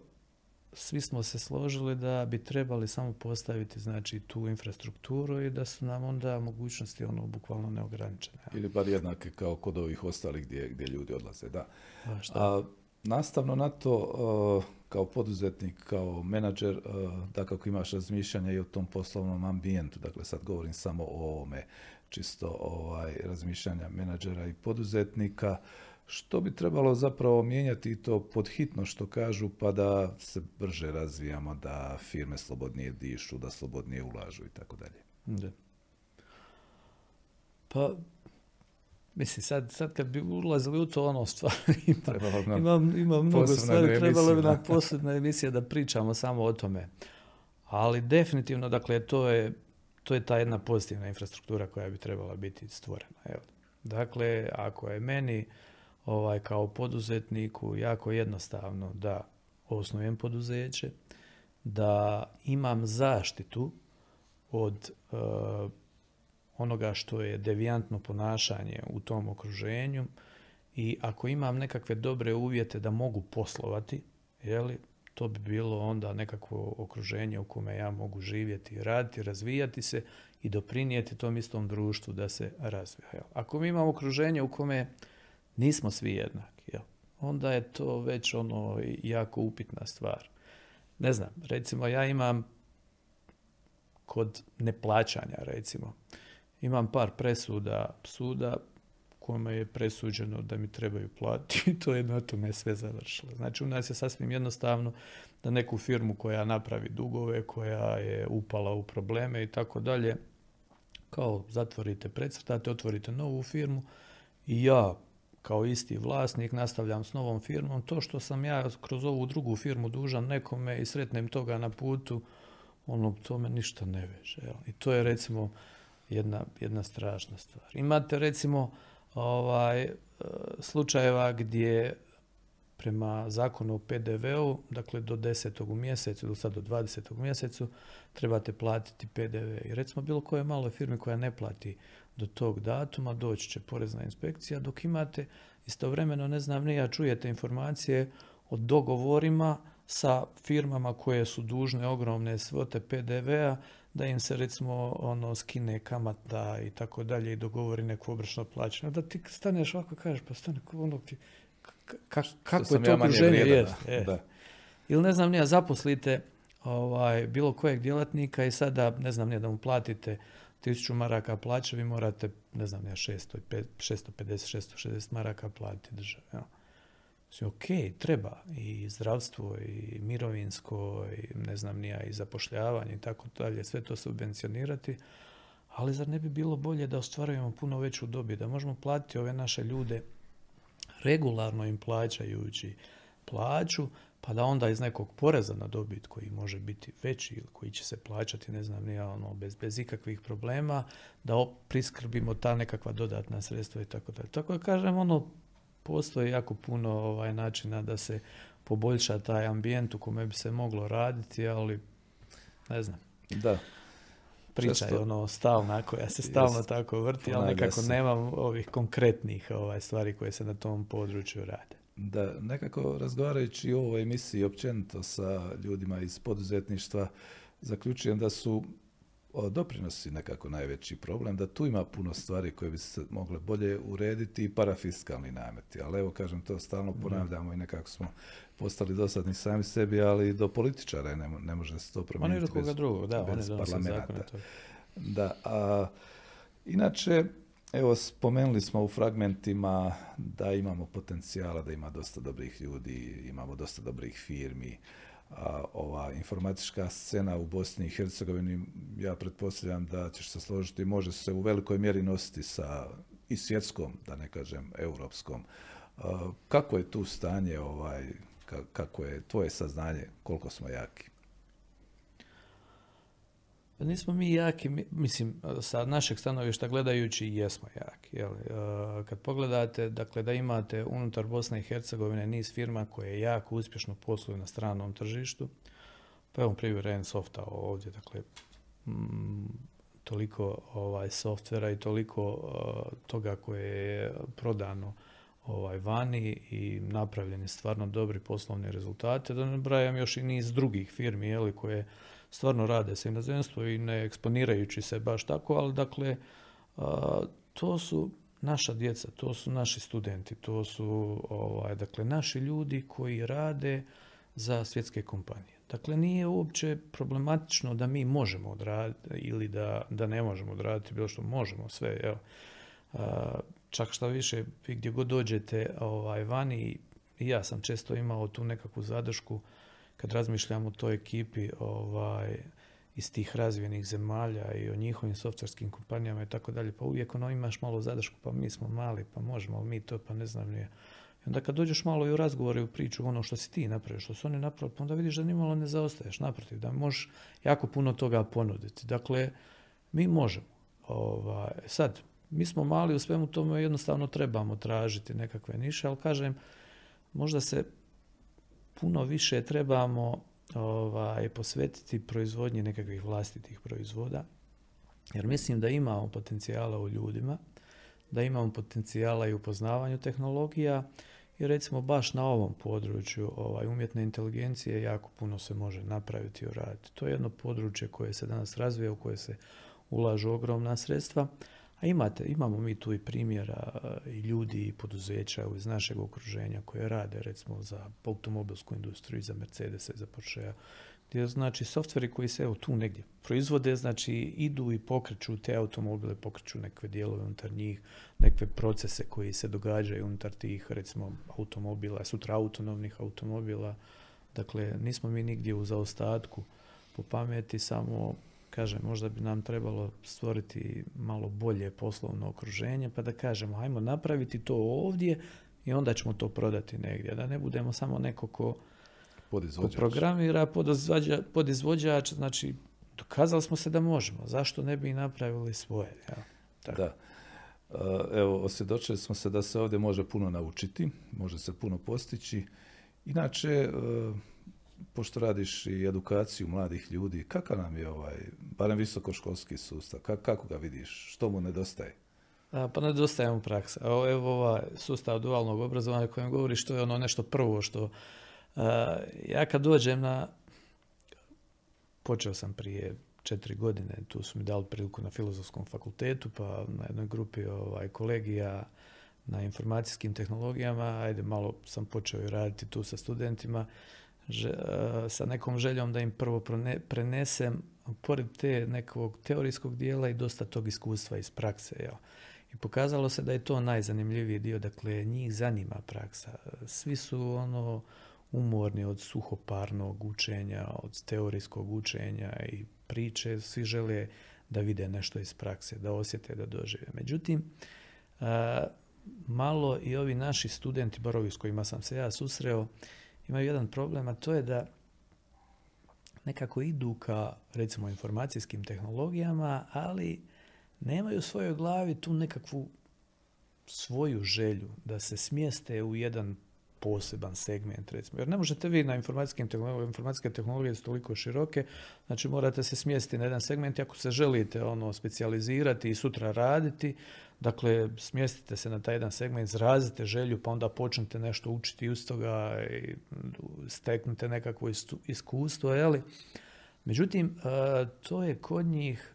svi smo se složili da bi trebali samo postaviti znači tu infrastrukturu i da su nam onda mogućnosti ono bukvalno neograničene. Ili bar jednake kao kod ovih ostalih gdje, gdje ljudi odlaze, da. Pa A, nastavno na to, kao poduzetnik, kao menadžer, da kako imaš razmišljanja i o tom poslovnom ambijentu, dakle sad govorim samo o ovome, čisto ovaj, razmišljanja menadžera i poduzetnika, što bi trebalo zapravo mijenjati to pod hitno što kažu pa da se brže razvijamo, da firme slobodnije dišu, da slobodnije ulažu i tako dalje. Pa, mislim, sad, sad kad bi ulazili u to ono stvar, ima, ima, mnogo stvari, trebalo bi nam posebna emisija da pričamo samo o tome. Ali definitivno, dakle, to je, to je ta jedna pozitivna infrastruktura koja bi trebala biti stvorena. Evo. Dakle, ako je meni ovaj, kao poduzetniku jako jednostavno da osnujem poduzeće, da imam zaštitu od eh, onoga što je devijantno ponašanje u tom okruženju i ako imam nekakve dobre uvjete da mogu poslovati, jeli, to bi bilo onda nekakvo okruženje u kome ja mogu živjeti, raditi, razvijati se i doprinijeti tom istom društvu da se razvija. Ako mi imamo okruženje u kome nismo svi jednaki, jel? onda je to već ono jako upitna stvar. Ne znam, recimo ja imam kod neplaćanja recimo, imam par presuda suda kome je presuđeno da mi trebaju platiti i to je na tome sve završilo. Znači u nas je sasvim jednostavno da neku firmu koja napravi dugove, koja je upala u probleme i tako dalje, kao zatvorite, precrtate, otvorite novu firmu i ja kao isti vlasnik nastavljam s novom firmom. To što sam ja kroz ovu drugu firmu dužan nekome i sretnem toga na putu, ono, to me ništa ne veže. I to je recimo jedna, jedna strašna stvar. Imate recimo ovaj, e, slučajeva gdje prema zakonu o PDV-u, dakle do 10. u mjesecu ili sad do 20. u mjesecu, trebate platiti PDV. I recimo bilo koje maloj firmi koja ne plati do tog datuma doći će porezna inspekcija, dok imate istovremeno, ne znam, ne ja čujete informacije o dogovorima sa firmama koje su dužne ogromne svote PDV-a, da im se recimo ono skine kamata i tako dalje i dogovori neku obračno plaćanje. Da ti staneš ovako kažeš, pa stane ono ti, kako je to okruženje jest. E. Ili ne znam, nije, zaposlite ovaj, bilo kojeg djelatnika i sada, ne znam, nije da mu platite tisuću maraka plaće, vi morate, ne znam, ja 600, 650, 660 maraka platiti državi. Ja. ok, treba i zdravstvo i mirovinsko i ne znam nija i zapošljavanje i tako dalje, sve to subvencionirati, ali zar ne bi bilo bolje da ostvarujemo puno veću dobit, da možemo platiti ove naše ljude regularno im plaćajući plaću, pa da onda iz nekog poreza na dobit koji može biti veći ili koji će se plaćati, ne znam, nije ono, bez, bez ikakvih problema, da priskrbimo ta nekakva dodatna sredstva i tako dalje. Tako da kažem, ono, postoji jako puno ovaj, načina da se poboljša taj ambijent u kome bi se moglo raditi, ali ne znam. Da. Priča je ono stalna koja se stalno tako vrti, ali nekako nemam ovih konkretnih ovaj, stvari koje se na tom području rade. Da, nekako razgovarajući o ovoj emisiji općenito sa ljudima iz poduzetništva, zaključujem da su doprinosi nekako najveći problem, da tu ima puno stvari koje bi se mogle bolje urediti i parafiskalni nameti. Ali evo, kažem, to stalno ponavljamo i nekako smo postali dosadni sami sebi, ali do političara ne, ne može se to promijeniti bez, drugog, da, bez parlamenta. Da, a, inače, Evo, spomenuli smo u fragmentima da imamo potencijala, da ima dosta dobrih ljudi, imamo dosta dobrih firmi. A, ova informatička scena u Bosni i Hercegovini, ja pretpostavljam da ćeš se složiti, može se u velikoj mjeri nositi sa i svjetskom, da ne kažem europskom. kako je tu stanje, ovaj, kako je tvoje saznanje, koliko smo jaki? Pa nismo mi jaki, mislim, sa našeg stanovišta gledajući jesmo jaki. Jel? E, kad pogledate, dakle, da imate unutar Bosne i Hercegovine niz firma koje jako uspješno posluju na stranom tržištu, pa evo primjer Ensofta ovdje, dakle, toliko ovaj, softvera i toliko e, toga koje je prodano ovaj, vani i napravljeni stvarno dobri poslovni rezultate. Da ne brajam još i niz drugih firmi jeli, koje stvarno rade sa inozemstvo i ne eksponirajući se baš tako, ali dakle to su naša djeca, to su naši studenti, to su ovaj, dakle, naši ljudi koji rade za svjetske kompanije. Dakle, nije uopće problematično da mi možemo odraditi ili da, da ne možemo odraditi bilo što možemo sve. Evo. čak što više, gdje god dođete ovaj, vani, ja sam često imao tu nekakvu zadršku kad razmišljam o toj ekipi ovaj, iz tih razvijenih zemalja i o njihovim softverskim kompanijama i tako dalje, pa uvijek ono imaš malo zadršku, pa mi smo mali, pa možemo mi to, pa ne znam nije. I onda kad dođeš malo i u razgovore i u priču ono što si ti napravio, što su oni napravili, pa onda vidiš da nimalo ne zaostaješ, naprotiv, da možeš jako puno toga ponuditi. Dakle, mi možemo. Ovaj, sad, mi smo mali u svemu tome, jednostavno trebamo tražiti nekakve niše, ali kažem, možda se puno više trebamo ovaj, posvetiti proizvodnji nekakvih vlastitih proizvoda, jer mislim da imamo potencijala u ljudima, da imamo potencijala i u poznavanju tehnologija i recimo baš na ovom području ovaj, umjetne inteligencije jako puno se može napraviti i uraditi. To je jedno područje koje se danas razvija, u koje se ulažu ogromna sredstva, a imate, imamo mi tu i primjera i ljudi i poduzeća iz našeg okruženja koje rade recimo za automobilsku industriju, za Mercedes, za Porsche, gdje znači softveri koji se evo tu negdje proizvode, znači idu i pokreću te automobile, pokreću neke dijelove unutar njih, neke procese koji se događaju unutar tih recimo automobila, sutra autonomnih automobila. Dakle, nismo mi nigdje u zaostatku po pameti, samo kažem, možda bi nam trebalo stvoriti malo bolje poslovno okruženje, pa da kažemo, hajmo napraviti to ovdje i onda ćemo to prodati negdje. Da ne budemo samo neko ko, ko programira, podizvođač, znači dokazali smo se da možemo. Zašto ne bi napravili svoje? Ja, tako. Da. Evo, osvjedočili smo se da se ovdje može puno naučiti, može se puno postići. Inače, e, pošto radiš i edukaciju mladih ljudi, kakav nam je ovaj, barem visokoškolski sustav, kako ga vidiš, što mu nedostaje? A, pa nedostaje mu praksa. Evo ovaj sustav dualnog obrazovanja kojem govori što je ono nešto prvo što ja kad dođem na počeo sam prije četiri godine, tu su mi dali priliku na filozofskom fakultetu, pa na jednoj grupi ovaj, kolegija na informacijskim tehnologijama, ajde malo sam počeo raditi tu sa studentima sa nekom željom da im prvo prenesem pored te nekog teorijskog dijela i dosta tog iskustva iz prakse. Jel. I pokazalo se da je to najzanimljiviji dio, dakle njih zanima praksa. Svi su ono umorni od suhoparnog učenja, od teorijskog učenja i priče, svi žele da vide nešto iz prakse, da osjete, da dožive. Međutim, malo i ovi naši studenti, bar s kojima sam se ja susreo, imaju jedan problem, a to je da nekako idu ka, recimo, informacijskim tehnologijama, ali nemaju u svojoj glavi tu nekakvu svoju želju da se smjeste u jedan poseban segment, recimo. Jer ne možete vi na informacijskim tehnologijama, informacijske tehnologije su toliko široke, znači morate se smjestiti na jedan segment i ako se želite ono specijalizirati i sutra raditi, dakle smjestite se na taj jedan segment, izrazite želju, pa onda počnete nešto učiti iz toga i steknete nekakvo iskustvo, jeli? Međutim, to je kod njih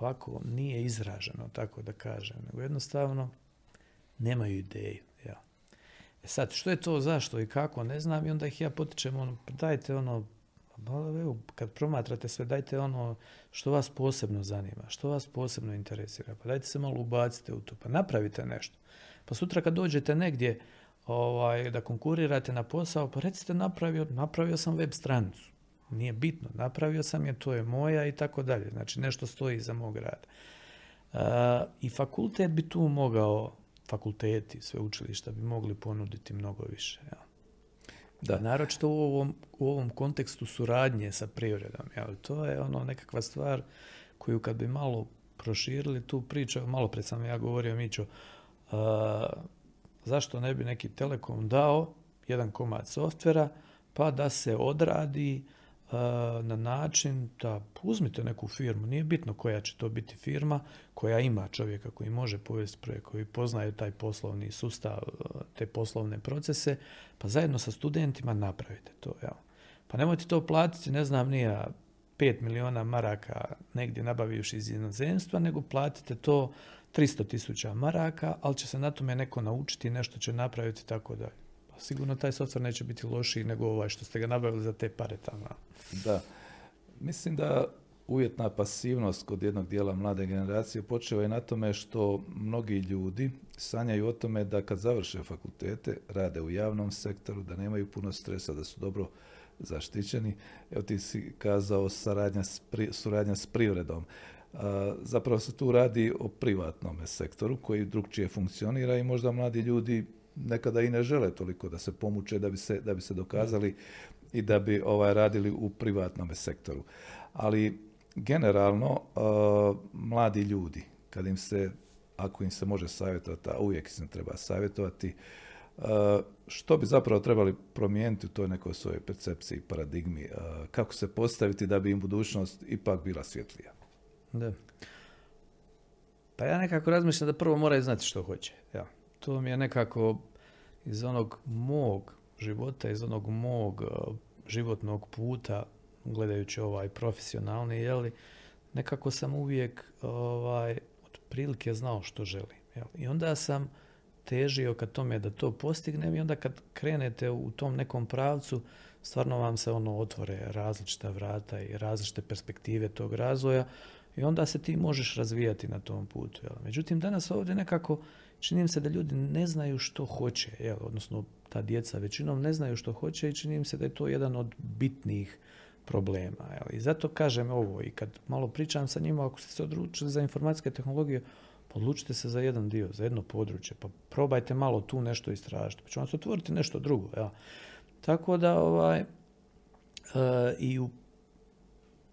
ovako nije izraženo, tako da kažem, nego jednostavno nemaju ideju. Ja. E sad, što je to, zašto i kako, ne znam i onda ih ja potičem, ono, pa dajte ono, evo, kad promatrate sve, dajte ono što vas posebno zanima, što vas posebno interesira, pa dajte se malo ubacite u to, pa napravite nešto. Pa sutra kad dođete negdje ovaj, da konkurirate na posao, pa recite napravio, napravio sam web stranicu. Nije bitno, napravio sam je, to je moja i tako dalje. Znači nešto stoji za mog rada. E, I fakultet bi tu mogao fakulteti, sve učilišta bi mogli ponuditi mnogo više. Ja. Da. Naročito u ovom, u ovom kontekstu suradnje sa privredom. Ja. To je ono nekakva stvar koju kad bi malo proširili tu priču, malo pred sam ja govorio Mićo, zašto ne bi neki telekom dao jedan komad softvera pa da se odradi na način da uzmite neku firmu, nije bitno koja će to biti firma, koja ima čovjeka koji može povesti projekt, koji poznaje taj poslovni sustav, te poslovne procese, pa zajedno sa studentima napravite to. Evo. Pa nemojte to platiti, ne znam, nije 5 miliona maraka negdje nabavivši iz inozemstva, nego platite to 300 tisuća maraka, ali će se na tome neko naučiti, nešto će napraviti i tako dalje sigurno taj software neće biti lošiji nego ovaj što ste ga nabavili za te pare tamo. Da. Mislim da uvjetna pasivnost kod jednog dijela mlade generacije počeva je na tome što mnogi ljudi sanjaju o tome da kad završe fakultete rade u javnom sektoru, da nemaju puno stresa, da su dobro zaštićeni. Evo ti si kazao saradnja s suradnja s privredom. zapravo se tu radi o privatnom sektoru koji drugčije funkcionira i možda mladi ljudi nekada i ne žele toliko da se pomuče da bi se, da bi se dokazali i da bi ovaj, radili u privatnom sektoru. Ali generalno uh, mladi ljudi, kad im se, ako im se može savjetovati, a uvijek se treba savjetovati, uh, što bi zapravo trebali promijeniti u toj nekoj svojoj percepciji, paradigmi, uh, kako se postaviti da bi im budućnost ipak bila svjetlija. Da. Pa ja nekako razmišljam da prvo moraju znati što hoće. Ja to mi je nekako iz onog mog života, iz onog mog uh, životnog puta, gledajući ovaj profesionalni, jeli, nekako sam uvijek ovaj, otprilike znao što želim. I onda sam težio ka tome da to postignem i onda kad krenete u tom nekom pravcu, stvarno vam se ono otvore različita vrata i različite perspektive tog razvoja i onda se ti možeš razvijati na tom putu. Jel? Međutim, danas ovdje nekako čini se da ljudi ne znaju što hoće, jel? odnosno ta djeca većinom ne znaju što hoće i čini mi se da je to jedan od bitnih problema. Jel? I zato kažem ovo i kad malo pričam sa njima, ako ste se odlučili za informacijske tehnologije, odlučite se za jedan dio, za jedno područje, pa probajte malo tu nešto istražiti, pa će vam se otvoriti nešto drugo. Jel? Tako da ovaj, e, i u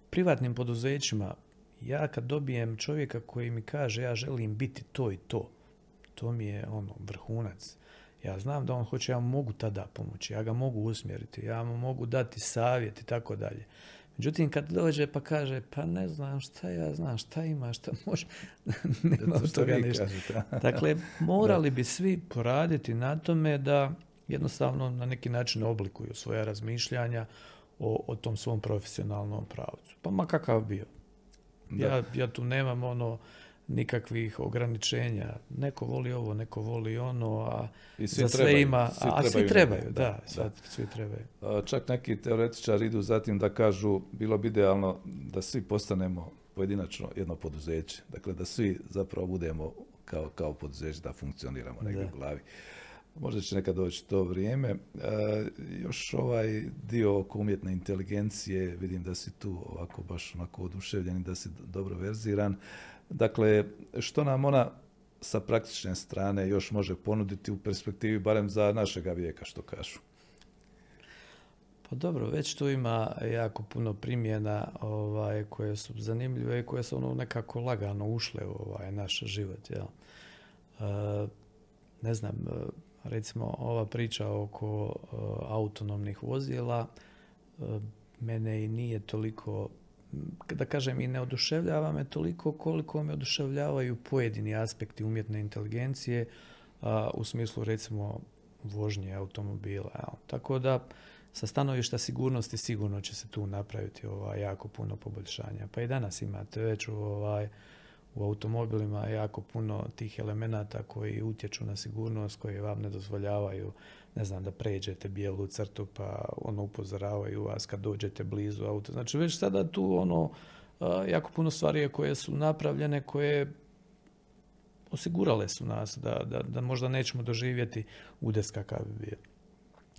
privatnim poduzećima ja kad dobijem čovjeka koji mi kaže ja želim biti to i to, to mi je ono vrhunac. Ja znam da on hoće, ja mogu tada pomoći, ja ga mogu usmjeriti, ja mu mogu dati savjet i tako dalje. Međutim, kad dođe pa kaže, pa ne znam šta ja znam, šta ima, šta može, nema od toga ništa. dakle, morali bi svi poraditi na tome da jednostavno na neki način oblikuju svoja razmišljanja o, o tom svom profesionalnom pravcu. Pa ma kakav bio. Ja, ja tu nemam ono nikakvih ograničenja. Neko voli ovo, neko voli ono, a I svi za sve ima, svi a svi trebaju, da, da, svi trebaju. Čak neki teoretičari idu zatim da kažu bilo bi idealno da svi postanemo pojedinačno jedno poduzeće. Dakle, da svi zapravo budemo kao, kao poduzeće, da funkcioniramo negdje u glavi. Možda će nekad doći to vrijeme. E, još ovaj dio oko umjetne inteligencije, vidim da si tu ovako baš onako oduševljen da si dobro verziran. Dakle, što nam ona sa praktične strane još može ponuditi u perspektivi, barem za našega vijeka, što kažu? Pa dobro, već tu ima jako puno primjena ovaj, koje su zanimljive i koje su ono nekako lagano ušle u ovaj naš život. Jel? E, ne znam, e, recimo ova priča oko e, autonomnih vozila mene i nije toliko da kažem i ne oduševljava me toliko koliko me oduševljavaju pojedini aspekti umjetne inteligencije u smislu recimo vožnje automobila. Tako da sa stanovišta sigurnosti sigurno će se tu napraviti ovaj, jako puno poboljšanja. Pa i danas imate već u, ovaj, u automobilima jako puno tih elemenata koji utječu na sigurnost, koji vam ne dozvoljavaju ne znam, da pređete bijelu crtu pa ono upozoravaju vas kad dođete blizu auta. Znači već sada tu ono jako puno stvari koje su napravljene koje osigurale su nas da, da, da možda nećemo doživjeti udes kakav bi.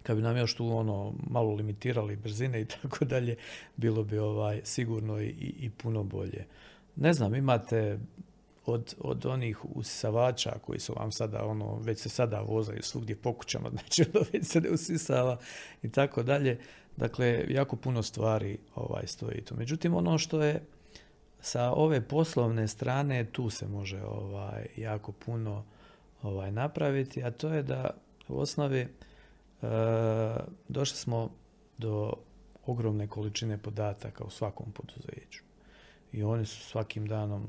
Kad bi nam još tu ono malo limitirali brzine i tako dalje, bilo bi ovaj sigurno i, i puno bolje. Ne znam, imate od, od onih usisavača koji su vam sada, ono, već se sada vozaju svugdje po kućama, znači ono već se ne usisava i tako dalje. Dakle, jako puno stvari ovaj, stoji tu. Međutim, ono što je sa ove poslovne strane, tu se može ovaj, jako puno ovaj, napraviti, a to je da u osnovi e, došli smo do ogromne količine podataka u svakom poduzeću i oni su svakim danom,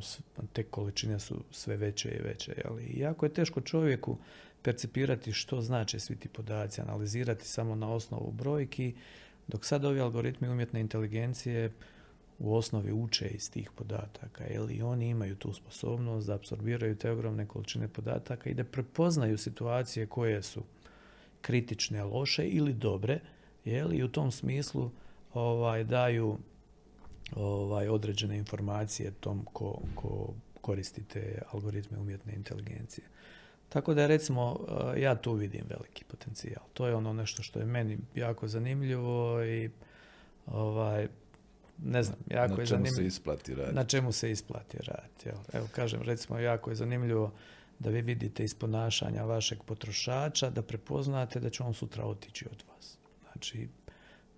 te količine su sve veće i veće. I jako je teško čovjeku percipirati što znači svi ti podaci, analizirati samo na osnovu brojki, dok sad ovi algoritmi umjetne inteligencije u osnovi uče iz tih podataka, jer i oni imaju tu sposobnost da apsorbiraju te ogromne količine podataka i da prepoznaju situacije koje su kritične, loše ili dobre, jel, i u tom smislu ovaj, daju ovaj, određene informacije tom ko, ko koristi te algoritme umjetne inteligencije. Tako da recimo eh, ja tu vidim veliki potencijal. To je ono nešto što je meni jako zanimljivo i ovaj, ne znam, jako na je zanimljivo. Na čemu se isplati raditi. Na čemu se isplati raditi. Evo kažem, recimo jako je zanimljivo da vi vidite iz ponašanja vašeg potrošača da prepoznate da će on sutra otići od vas. Znači,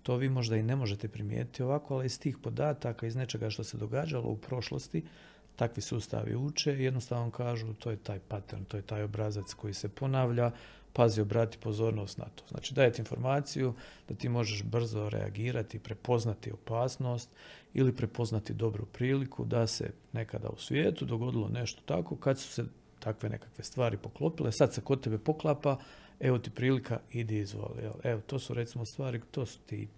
to vi možda i ne možete primijetiti ovako, ali iz tih podataka, iz nečega što se događalo u prošlosti, takvi sustavi uče i jednostavno kažu to je taj pattern, to je taj obrazac koji se ponavlja, pazi, obrati pozornost na to. Znači dajete informaciju da ti možeš brzo reagirati, prepoznati opasnost ili prepoznati dobru priliku da se nekada u svijetu dogodilo nešto tako kad su se takve nekakve stvari poklopile, sad se kod tebe poklapa, evo ti prilika, idi izvoli. Evo, to su recimo stvari, to su ti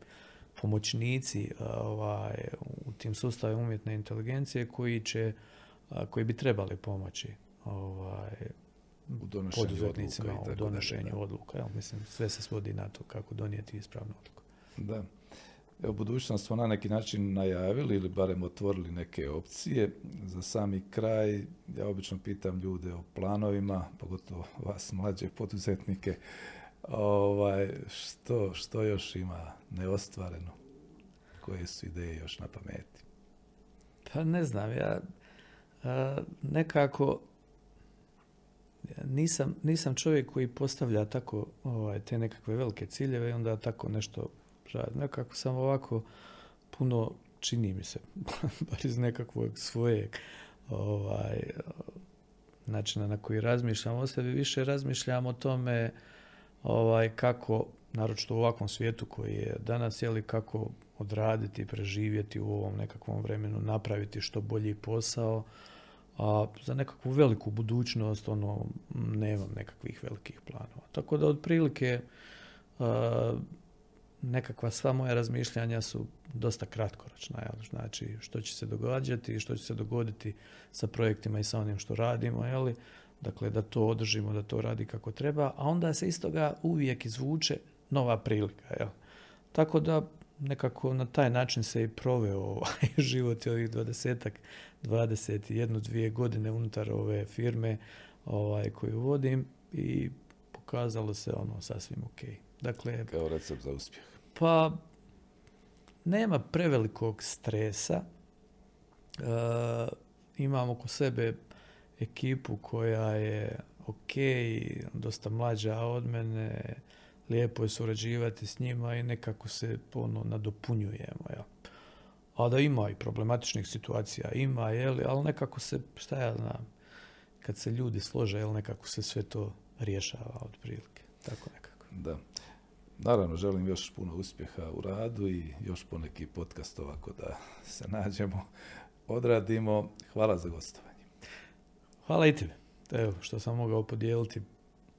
pomoćnici ovaj, u tim sustavima umjetne inteligencije koji će, koji bi trebali pomoći ovaj, u poduzetnicima u donošenju odluka. Evo, mislim, sve se svodi na to kako donijeti ispravnu odluku. Da. Evo, budućnost smo na neki način najavili ili barem otvorili neke opcije. Za sami kraj, ja obično pitam ljude o planovima, pogotovo vas mlađe poduzetnike, ovaj, što, što još ima neostvareno? Koje su ideje još na pameti? Pa ne znam, ja nekako nisam, nisam čovjek koji postavlja tako ovaj, te nekakve velike ciljeve i onda tako nešto Nekako sam ovako puno, čini mi se, bar iz nekakvog svojeg ovaj, načina na koji razmišljam o sebi, više razmišljam o tome ovaj, kako, naročito u ovakvom svijetu koji je danas, jeli kako odraditi, preživjeti u ovom nekakvom vremenu, napraviti što bolji posao, a za nekakvu veliku budućnost ono nemam nekakvih velikih planova. Tako da otprilike nekakva sva moja razmišljanja su dosta kratkoročna. Jel? Znači što će se događati i što će se dogoditi sa projektima i sa onim što radimo. Jel? Dakle, da to održimo, da to radi kako treba, a onda se iz toga uvijek izvuče nova prilika. Jel? Tako da nekako na taj način se i proveo ovaj život ovih dvadesetak, dvadeset jednu, dvije godine unutar ove firme ovaj, koju vodim i pokazalo se ono sasvim ok. Dakle, Kao recept za uspjeh. Pa, nema prevelikog stresa. E, imam oko sebe ekipu koja je ok, dosta mlađa od mene, lijepo je surađivati s njima i nekako se ono nadopunjujemo. Ja. A da ima i problematičnih situacija, ima, jeli, ali nekako se, šta ja znam, kad se ljudi slože, jel, nekako se sve to rješava otprilike. Tako nekako. Da. Naravno, želim još puno uspjeha u radu i još poneki podcast ovako da se nađemo, odradimo. Hvala za gostovanje. Hvala i tebi. Evo, što sam mogao podijeliti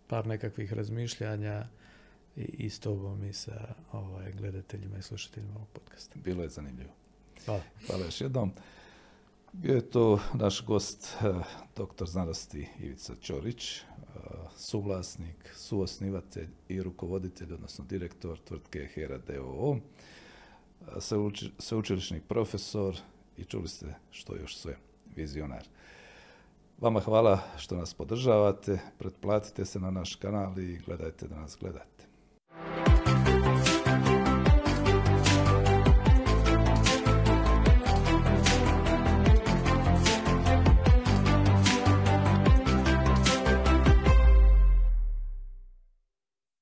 par nekakvih razmišljanja i, i s tobom i sa ovaj, gledateljima i slušateljima ovog podcasta. Bilo je zanimljivo. Hvala. Hvala još jednom. Bio je to naš gost, eh, doktor znanosti Ivica Ćorić, suvlasnik, suosnivatelj i rukovoditelj, odnosno direktor tvrtke Hera DOO, sveučilišni profesor i čuli ste što još sve, vizionar. Vama hvala što nas podržavate, pretplatite se na naš kanal i gledajte da nas gledate.